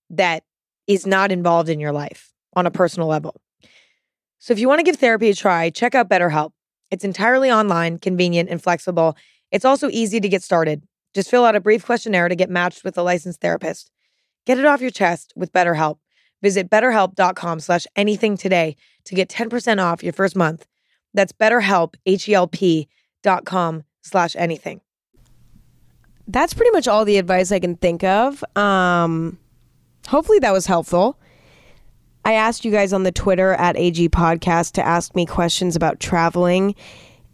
that is not involved in your life on a personal level. So if you want to give therapy a try, check out BetterHelp. It's entirely online, convenient, and flexible. It's also easy to get started. Just fill out a brief questionnaire to get matched with a licensed therapist. Get it off your chest with BetterHelp. Visit betterhelp.com slash anything today to get 10% off your first month. That's betterhelp, H-E-L-P dot com slash anything. That's pretty much all the advice I can think of. Um, hopefully that was helpful. I asked you guys on the Twitter at AG Podcast to ask me questions about traveling,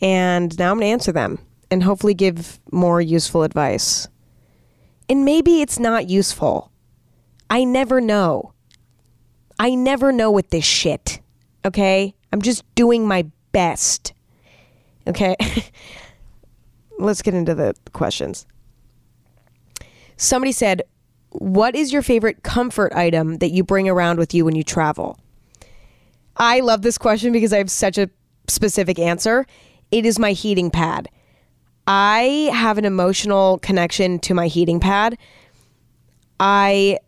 and now I'm going to answer them and hopefully give more useful advice. And maybe it's not useful. I never know. I never know with this shit. Okay? I'm just doing my best. Okay? Let's get into the questions. Somebody said, What is your favorite comfort item that you bring around with you when you travel? I love this question because I have such a specific answer. It is my heating pad. I have an emotional connection to my heating pad. I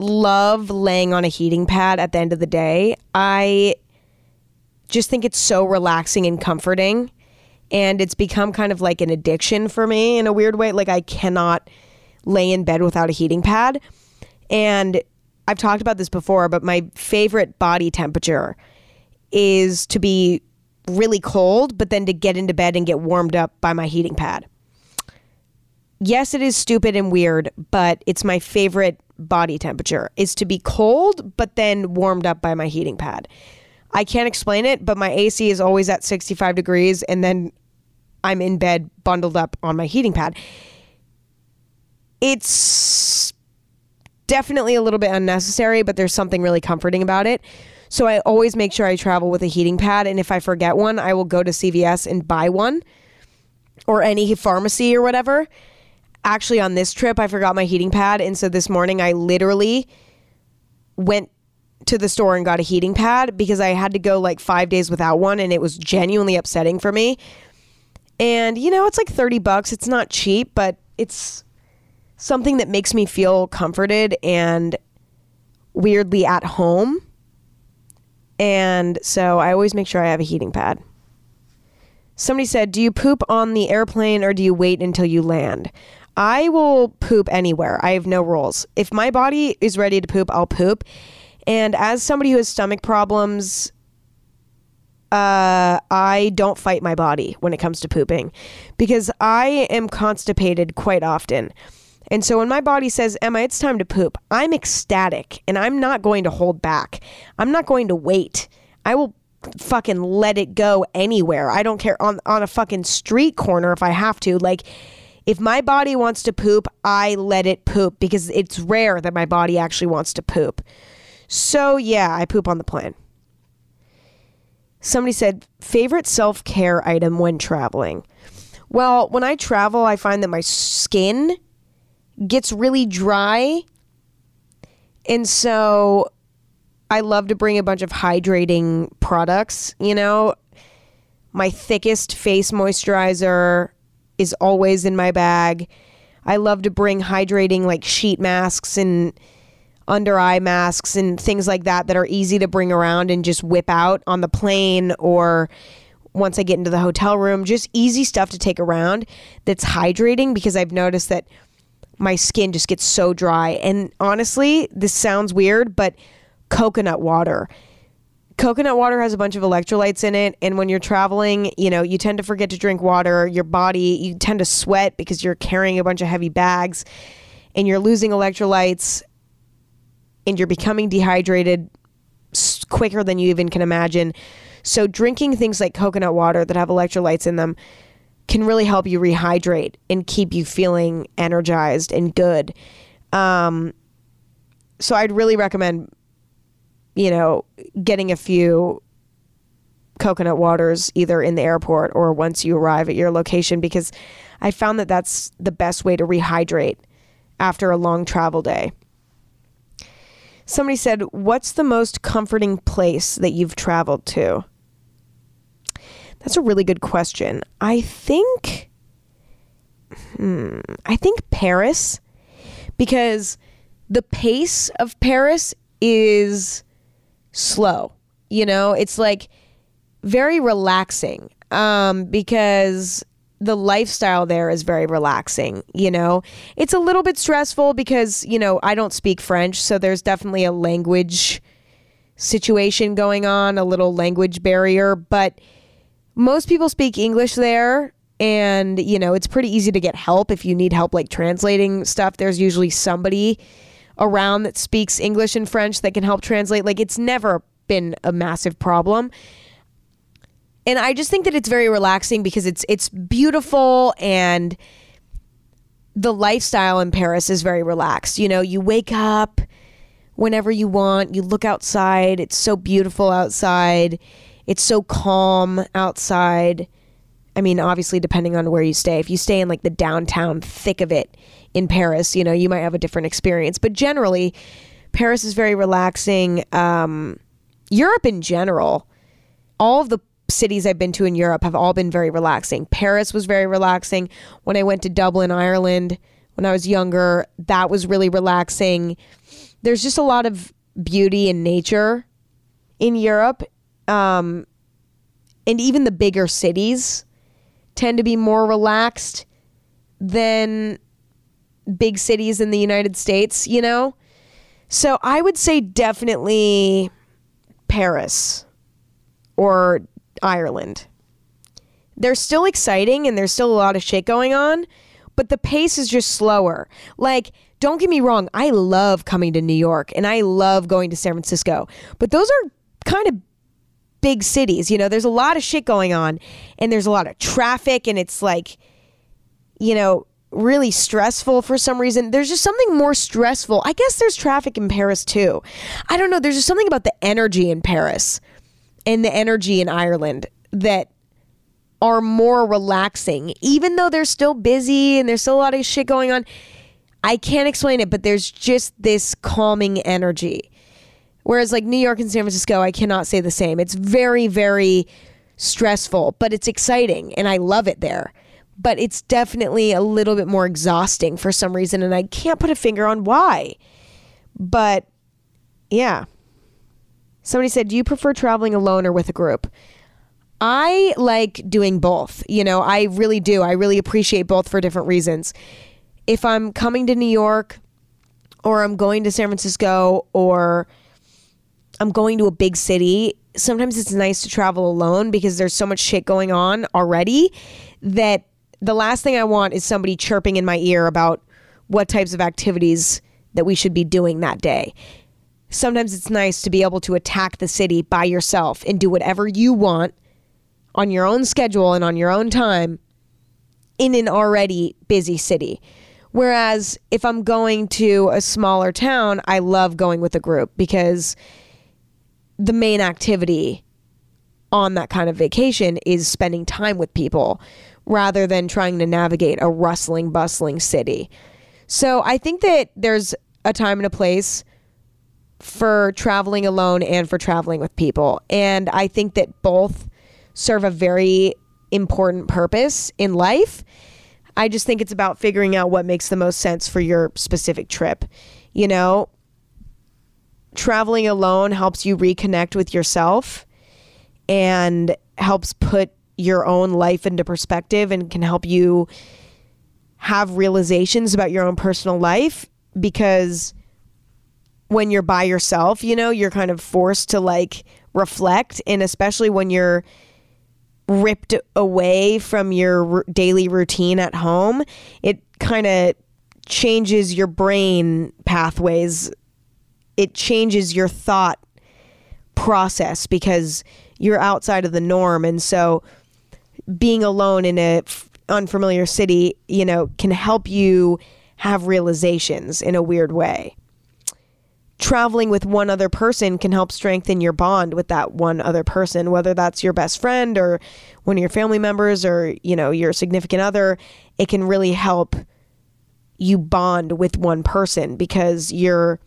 love laying on a heating pad at the end of the day. I just think it's so relaxing and comforting. And it's become kind of like an addiction for me in a weird way. Like, I cannot lay in bed without a heating pad. And I've talked about this before, but my favorite body temperature is to be really cold, but then to get into bed and get warmed up by my heating pad. Yes, it is stupid and weird, but it's my favorite body temperature is to be cold, but then warmed up by my heating pad. I can't explain it, but my AC is always at 65 degrees, and then I'm in bed bundled up on my heating pad. It's definitely a little bit unnecessary, but there's something really comforting about it. So I always make sure I travel with a heating pad. And if I forget one, I will go to CVS and buy one or any pharmacy or whatever. Actually, on this trip, I forgot my heating pad. And so this morning, I literally went to the store and got a heating pad because I had to go like five days without one. And it was genuinely upsetting for me. And, you know, it's like 30 bucks. It's not cheap, but it's something that makes me feel comforted and weirdly at home. And so I always make sure I have a heating pad. Somebody said, Do you poop on the airplane or do you wait until you land? I will poop anywhere. I have no rules. If my body is ready to poop, I'll poop. And as somebody who has stomach problems, uh, I don't fight my body when it comes to pooping because I am constipated quite often. And so when my body says, Emma, it's time to poop, I'm ecstatic and I'm not going to hold back. I'm not going to wait. I will fucking let it go anywhere. I don't care on on a fucking street corner if I have to. Like if my body wants to poop, I let it poop because it's rare that my body actually wants to poop. So yeah, I poop on the plane. Somebody said, favorite self care item when traveling? Well, when I travel, I find that my skin gets really dry. And so I love to bring a bunch of hydrating products. You know, my thickest face moisturizer is always in my bag. I love to bring hydrating like sheet masks and under eye masks and things like that that are easy to bring around and just whip out on the plane or once I get into the hotel room. Just easy stuff to take around that's hydrating because I've noticed that my skin just gets so dry. And honestly, this sounds weird, but coconut water. Coconut water has a bunch of electrolytes in it. And when you're traveling, you know, you tend to forget to drink water. Your body, you tend to sweat because you're carrying a bunch of heavy bags and you're losing electrolytes and you're becoming dehydrated quicker than you even can imagine. So, drinking things like coconut water that have electrolytes in them can really help you rehydrate and keep you feeling energized and good. Um, so, I'd really recommend, you know, getting a few coconut waters either in the airport or once you arrive at your location because I found that that's the best way to rehydrate after a long travel day. Somebody said, What's the most comforting place that you've traveled to? That's a really good question. I think, hmm, I think Paris, because the pace of Paris is slow. You know, it's like very relaxing um, because the lifestyle there is very relaxing. You know, it's a little bit stressful because, you know, I don't speak French. So there's definitely a language situation going on, a little language barrier. But most people speak English there. And, you know, it's pretty easy to get help if you need help, like translating stuff. There's usually somebody around that speaks English and French that can help translate. Like it's never been a massive problem. And I just think that it's very relaxing because it's it's beautiful and the lifestyle in Paris is very relaxed. You know, you wake up whenever you want, you look outside, it's so beautiful outside. It's so calm outside. I mean, obviously depending on where you stay. If you stay in like the downtown thick of it in Paris, you know, you might have a different experience. But generally, Paris is very relaxing. Um, Europe in general, all of the cities I've been to in Europe have all been very relaxing. Paris was very relaxing. When I went to Dublin, Ireland, when I was younger, that was really relaxing. There's just a lot of beauty and nature in Europe. Um, and even the bigger cities tend to be more relaxed than big cities in the United States, you know? So I would say definitely Paris or Ireland. They're still exciting and there's still a lot of shit going on, but the pace is just slower. Like, don't get me wrong, I love coming to New York and I love going to San Francisco, but those are kind of big cities. You know, there's a lot of shit going on and there's a lot of traffic and it's like, you know, really stressful for some reason. There's just something more stressful. I guess there's traffic in Paris too. I don't know. There's just something about the energy in Paris and the energy in Ireland that are more relaxing, even though they're still busy and there's still a lot of shit going on. I can't explain it, but there's just this calming energy. Whereas, like New York and San Francisco, I cannot say the same. It's very, very stressful, but it's exciting and I love it there. But it's definitely a little bit more exhausting for some reason, and I can't put a finger on why. But yeah. Somebody said, Do you prefer traveling alone or with a group? I like doing both. You know, I really do. I really appreciate both for different reasons. If I'm coming to New York or I'm going to San Francisco or I'm going to a big city, sometimes it's nice to travel alone because there's so much shit going on already that the last thing I want is somebody chirping in my ear about what types of activities that we should be doing that day sometimes it's nice to be able to attack the city by yourself and do whatever you want on your own schedule and on your own time in an already busy city. Whereas if I'm going to a smaller town, I love going with a group because the main activity on that kind of vacation is spending time with people rather than trying to navigate a rustling, bustling city. So I think that there's a time and a place for traveling alone and for traveling with people. And I think that both serve a very important purpose in life. I just think it's about figuring out what makes the most sense for your specific trip. You know, traveling alone helps you reconnect with yourself and helps put your own life into perspective and can help you have realizations about your own personal life because when you're by yourself, you know, you're kind of forced to like reflect. And especially when you're ripped away from your daily routine at home, it kind of changes your brain pathways. It changes your thought process because you're outside of the norm. And so being alone in a f- unfamiliar city, you know, can help you have realizations in a weird way. Traveling with one other person can help strengthen your bond with that one other person whether that's your best friend or one of your family members or you know your significant other. It can really help you bond with one person because you're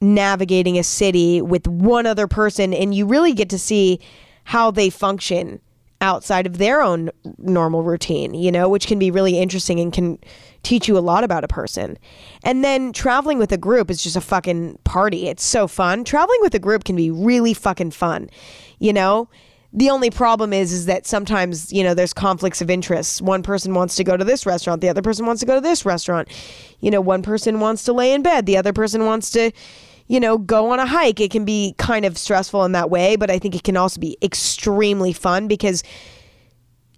navigating a city with one other person and you really get to see how they function outside of their own normal routine, you know, which can be really interesting and can teach you a lot about a person. And then traveling with a group is just a fucking party. It's so fun. Traveling with a group can be really fucking fun, you know? The only problem is is that sometimes, you know, there's conflicts of interest. One person wants to go to this restaurant, the other person wants to go to this restaurant. You know, one person wants to lay in bed, the other person wants to you know, go on a hike. It can be kind of stressful in that way, but I think it can also be extremely fun because,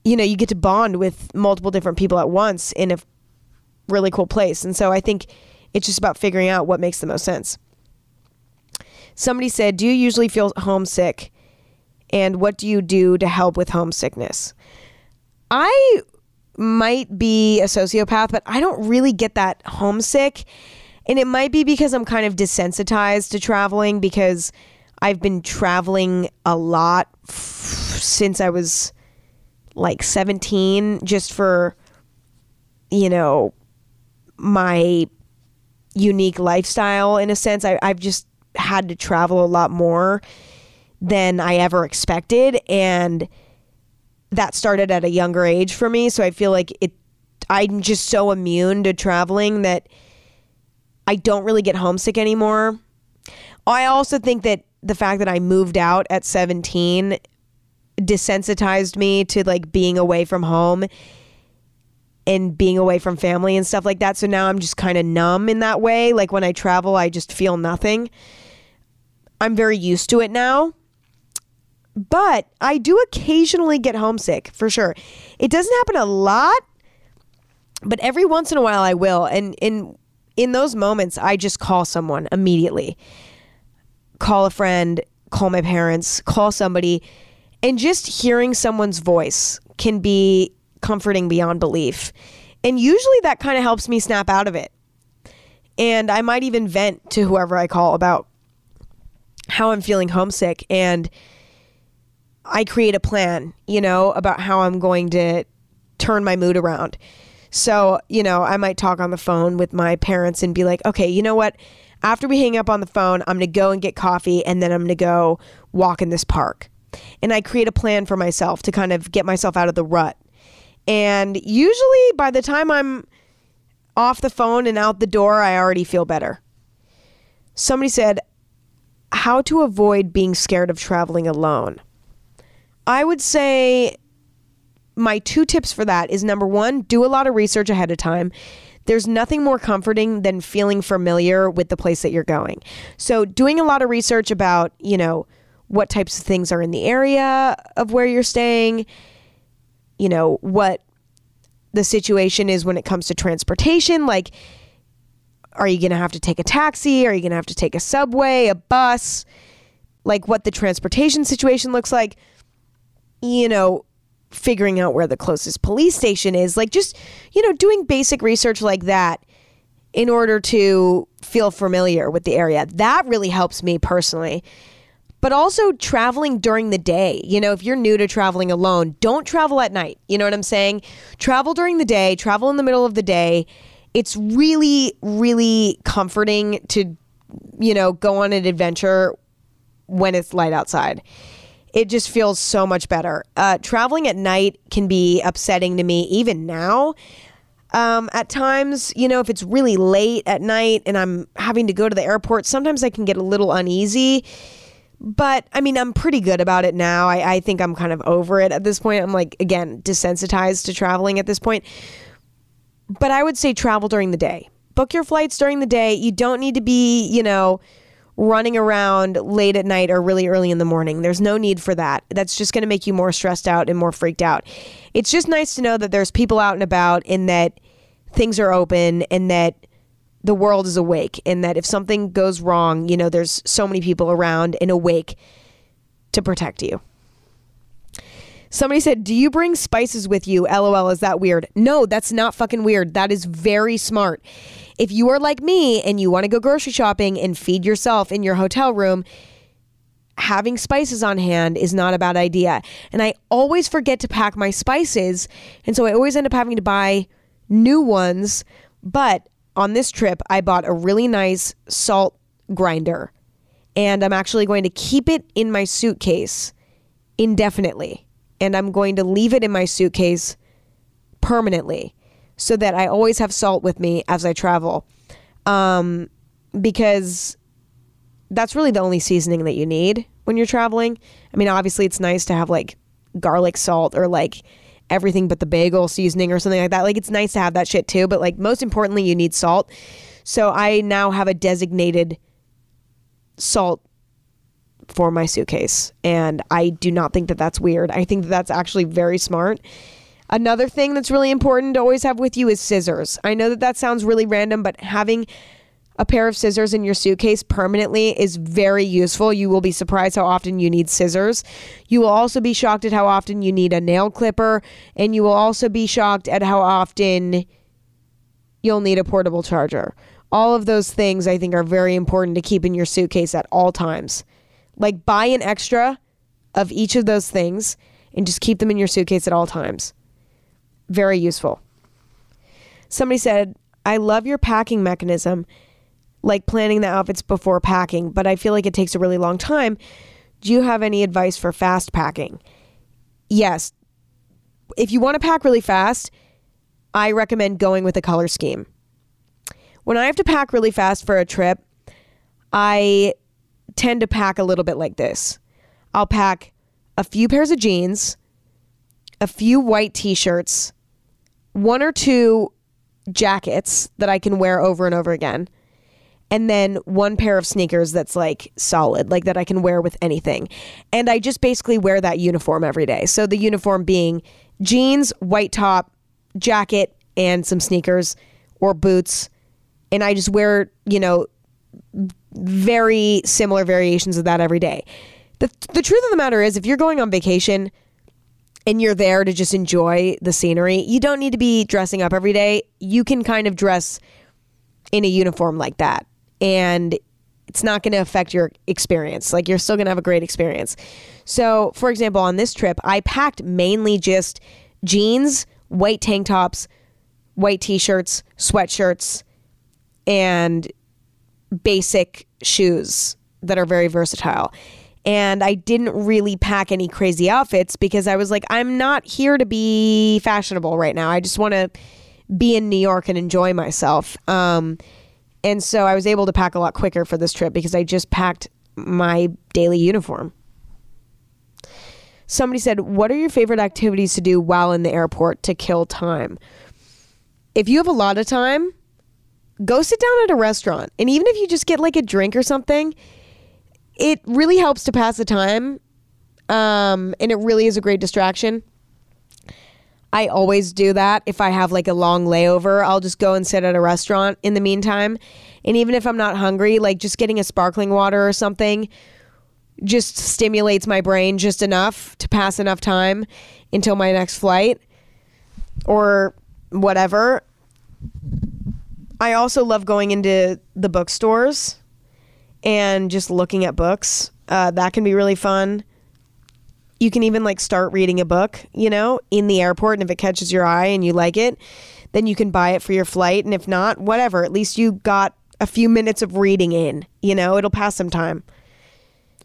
you know, you get to bond with multiple different people at once in a really cool place. And so I think It's just about figuring out what makes the most sense. Somebody said, Do you usually feel homesick? And what do you do to help with homesickness? I might be a sociopath, but I don't really get that homesick. And it might be because I'm kind of desensitized to traveling because I've been traveling a lot f- since I was like 17, just for, you know, my unique lifestyle in a sense. I, I've just had to travel a lot more than I ever expected. And that started at a younger age for me. So I feel like it, I'm just so immune to traveling that I don't really get homesick anymore. I also think that the fact that I moved out at 17 desensitized me to like being away from home and being away from family and stuff like that. So now I'm just kind of numb in that way. Like when I travel, I just feel nothing. I'm very used to it now. But I do occasionally get homesick for sure. It doesn't happen a lot, but every once in a while I will. And in in those moments, I just call someone immediately. Call a friend, call my parents, call somebody, and just hearing someone's voice can be comforting beyond belief. And usually that kind of helps me snap out of it. And I might even vent to whoever I call about how I'm feeling homesick and I create a plan, you know, about how I'm going to turn my mood around. So, you know, I might talk on the phone with my parents and be like, okay, you know what? After we hang up on the phone, I'm going to go and get coffee and then I'm going to go walk in this park. And I create a plan for myself to kind of get myself out of the rut. And usually by the time I'm off the phone and out the door, I already feel better. Somebody said, how to avoid being scared of traveling alone. I would say my two tips for that is number one, do a lot of research ahead of time. There's nothing more comforting than feeling familiar with the place that you're going. So, doing a lot of research about, you know, what types of things are in the area of where you're staying, you know, what the situation is when it comes to transportation. Like, are you going to have to take a taxi? Are you going to have to take a subway, a bus? Like, what the transportation situation looks like you know, figuring out where the closest police station is, like just, you know, doing basic research like that in order to feel familiar with the area. That really helps me personally. But also traveling during the day. You know, if you're new to traveling alone, don't travel at night. You know what I'm saying? Travel during the day, travel in the middle of the day. It's really, really comforting to, you know, go on an adventure when it's light outside it just feels so much better. Uh, traveling at night can be upsetting to me even now. Um, at times, you know, if it's really late at night and I'm having to go to the airport, sometimes I can get a little uneasy. But I mean, I'm pretty good about it now. I, I think I'm kind of over it at this point. I'm like, again, desensitized to traveling at this point. But I would say travel during the day. Book your flights during the day. You don't need to be, you know, running around late at night or really early in the morning. There's no need for that. That's just going to make you more stressed out and more freaked out. It's just nice to know that there's people out and about and that things are open and that the world is awake and that if something goes wrong, you know, there's so many people around and awake to protect you. Somebody said, Do you bring spices with you? LOL, is that weird? No, that's not fucking weird. That is very smart. If you are like me and you want to go grocery shopping and feed yourself in your hotel room, having spices on hand is not a bad idea. And I always forget to pack my spices. And so I always end up having to buy new ones. But on this trip, I bought a really nice salt grinder. And I'm actually going to keep it in my suitcase indefinitely and I'm going to leave it in my suitcase permanently so that I always have salt with me as I travel. Um, because that's really the only seasoning that you need when you're traveling. I mean, obviously, it's nice to have like garlic salt or like everything but the bagel seasoning or something like that. Like, it's nice to have that shit too, but like, most importantly, you need salt. So I now have a designated salt for my suitcase. And I do not think that that's weird. I think that that's actually very smart. Another thing that's really important to always have with you is scissors. I know that that sounds really random, but having a pair of scissors in your suitcase permanently is very useful. You will be surprised how often you need scissors. You will also be shocked at how often you need a nail clipper, and you will also be shocked at how often you'll need a portable charger. All of those things I think are very important to keep in your suitcase at all times. Like buy an extra of each of those things and just keep them in your suitcase at all times. Very useful. Somebody said, I love your packing mechanism, like planning the outfits before packing, but I feel like it takes a really long time. Do you have any advice for fast packing? Yes. If you want to pack really fast, I recommend going with a color scheme. When I have to pack really fast for a trip, I tend to pack a little bit like this. I'll pack a few pairs of jeans, a few white t shirts, one or two jackets that I can wear over and over again, and then one pair of sneakers that's like solid, like that I can wear with anything. And I just basically wear that uniform every day. So the uniform being jeans, white top, jacket, and some sneakers or boots. And I just wear, you know, very similar variations of that every day. The, the truth of the matter is, if you're going on vacation and you're there to just enjoy the scenery, you don't need to be dressing up every day. You can kind of dress in a uniform like that. And it's not going to affect your experience. Like, you're still going to have a great experience. So, for example, on this trip, I packed mainly just jeans, white tank tops, white t shirts, sweatshirts, and basic shoes that are very versatile. And I didn't really pack any crazy outfits because I was like, I'm not here to be fashionable right now. I just want to be in New York and enjoy myself. Um, and so I was able to pack a lot quicker for this trip because I just packed my daily uniform. Somebody said, What are your favorite activities to do while in the airport to kill time? If you have a lot of time, go sit down at a restaurant. And even if you just get like a drink or something, it really helps to pass the time. Um, and it really is a great distraction. I always do that. If I have like a long layover, I'll just go and sit at a restaurant in the meantime. And even if I'm not hungry, like just getting a sparkling water or something just stimulates my brain just enough to pass enough time until my next flight or whatever. I also love going into the bookstores and just looking at books. Uh, that can be really fun. You can even like start reading a book, you know, in the airport. And if it catches your eye and you like it, then you can buy it for your flight. And if not, whatever. At least you got a few minutes of reading in, you know, it'll pass some time.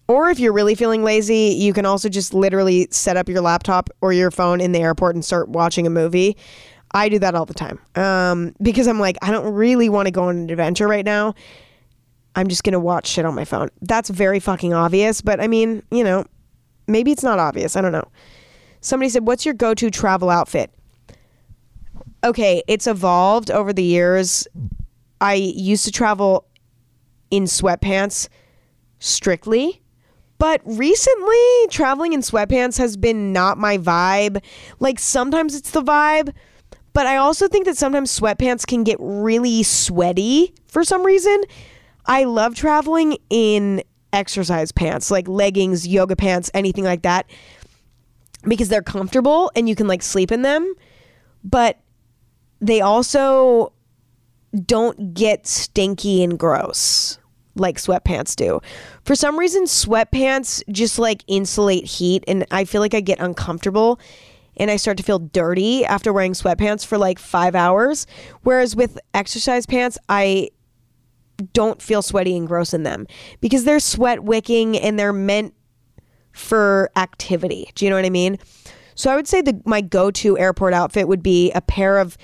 Or if you're really feeling lazy, you can also just literally set up your laptop or your phone in the airport and start watching a movie. I do that all the time um, because I'm like, I don't really want to go on an adventure right now. I'm just going to watch shit on my phone. That's very fucking obvious, but I mean, you know, maybe it's not obvious. I don't know. Somebody said, What's your go to travel outfit? Okay, it's evolved over the years. I used to travel in sweatpants strictly. But recently, traveling in sweatpants has been not my vibe. Like sometimes it's the vibe, but I also think that sometimes sweatpants can get really sweaty for some reason. I love traveling in exercise pants, like leggings, yoga pants, anything like that, because they're comfortable and you can like sleep in them. But they also don't get stinky and gross like sweatpants do. For some reason, sweatpants just like insulate heat, and I feel like I get uncomfortable and I start to feel dirty after wearing sweatpants for like five hours. Whereas with exercise pants, I don't feel sweaty and gross in them because they're sweat wicking and they're meant for activity. Do you know what I mean? So I would say the my go-to airport outfit would be a pair of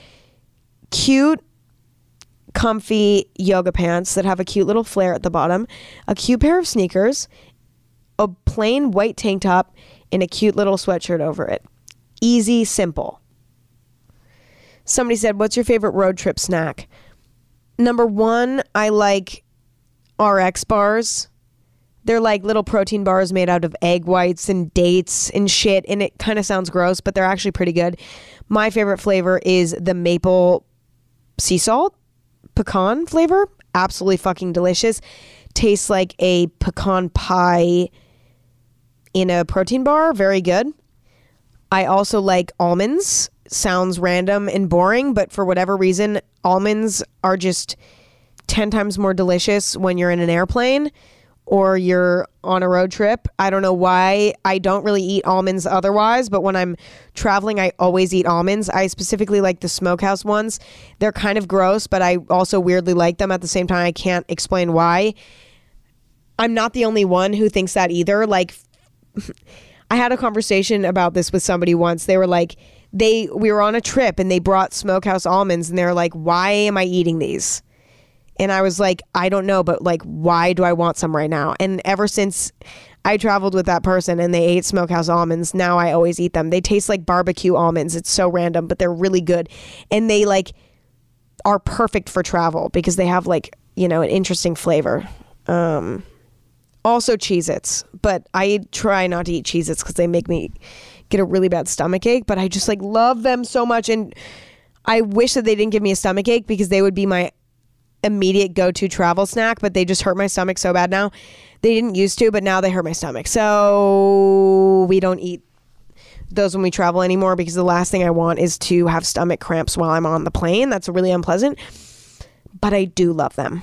cute comfy yoga pants that have a cute little flare at the bottom, a cute pair of sneakers, a plain white tank top, and a cute little sweatshirt over it. Easy, simple. Somebody said, What's your favorite road trip snack? Number one, I like RX bars. They're like little protein bars made out of egg whites and dates and shit. And it kind of sounds gross, but they're actually pretty good. My favorite flavor is the maple sea salt pecan flavor. absolutely fucking delicious. Tastes like a pecan pie in a protein bar. Very good. I also like almonds. Sounds random and boring, but for whatever reason, almonds are just 10 times more delicious when you're in an airplane or you're on a road trip. I don't know why I don't really eat almonds otherwise, but when I'm traveling, I always eat almonds. I specifically like the smokehouse ones. They're kind of gross, but I also weirdly like them at the same time. I can't explain why. I'm not the only one who thinks that either. Like, I had a conversation about this with somebody once. They were like, they we were on a trip and they brought smokehouse almonds and they're like, why am I eating these? And I was like, I don't know, but like, why do I want some right now? And ever since I traveled with that person and they ate smokehouse almonds, now I always eat them. They taste like barbecue almonds. It's so random, but they're really good. And they like are perfect for travel because they have like, you know, an interesting flavor. Um, also Cheez Its, but I try not to eat Cheez Its because they make me get a really bad stomach ache, but I just like love them so much. And I wish that they didn't give me a stomach ache because they would be my immediate go to travel snack, but they just hurt my stomach so bad now. They didn't used to, but now they hurt my stomach. So we don't eat those when we travel anymore because the last thing I want is to have stomach cramps while I'm on the plane. That's really unpleasant. But I do love them.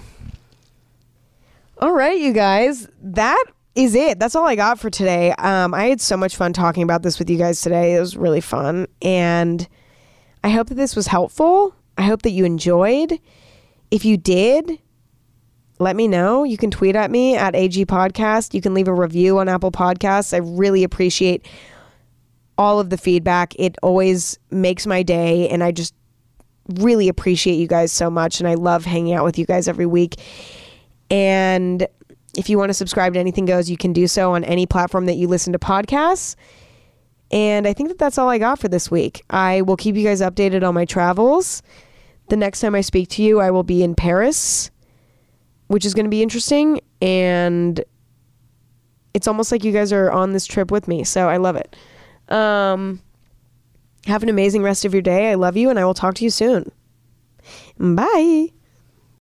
All right, you guys, that is it. That's all I got for today. Um, I had so much fun talking about this with you guys today. It was really fun. And I hope that this was helpful. I hope that you enjoyed. If you did, let me know. You can tweet at me at AG Podcast. You can leave a review on Apple Podcasts. I really appreciate all of the feedback. It always makes my day. And I just really appreciate you guys so much. And I love hanging out with you guys every week. And if you want to subscribe to Anything Goes, you can do so on any platform that you listen to podcasts. And I think that that's all I got for this week. I will keep you guys updated on my travels. The next time I speak to you, I will be in Paris, which is going to be interesting. And it's almost like you guys are on this trip with me. So I love it. Um, have an amazing rest of your day. I love you, and I will talk to you soon. Bye.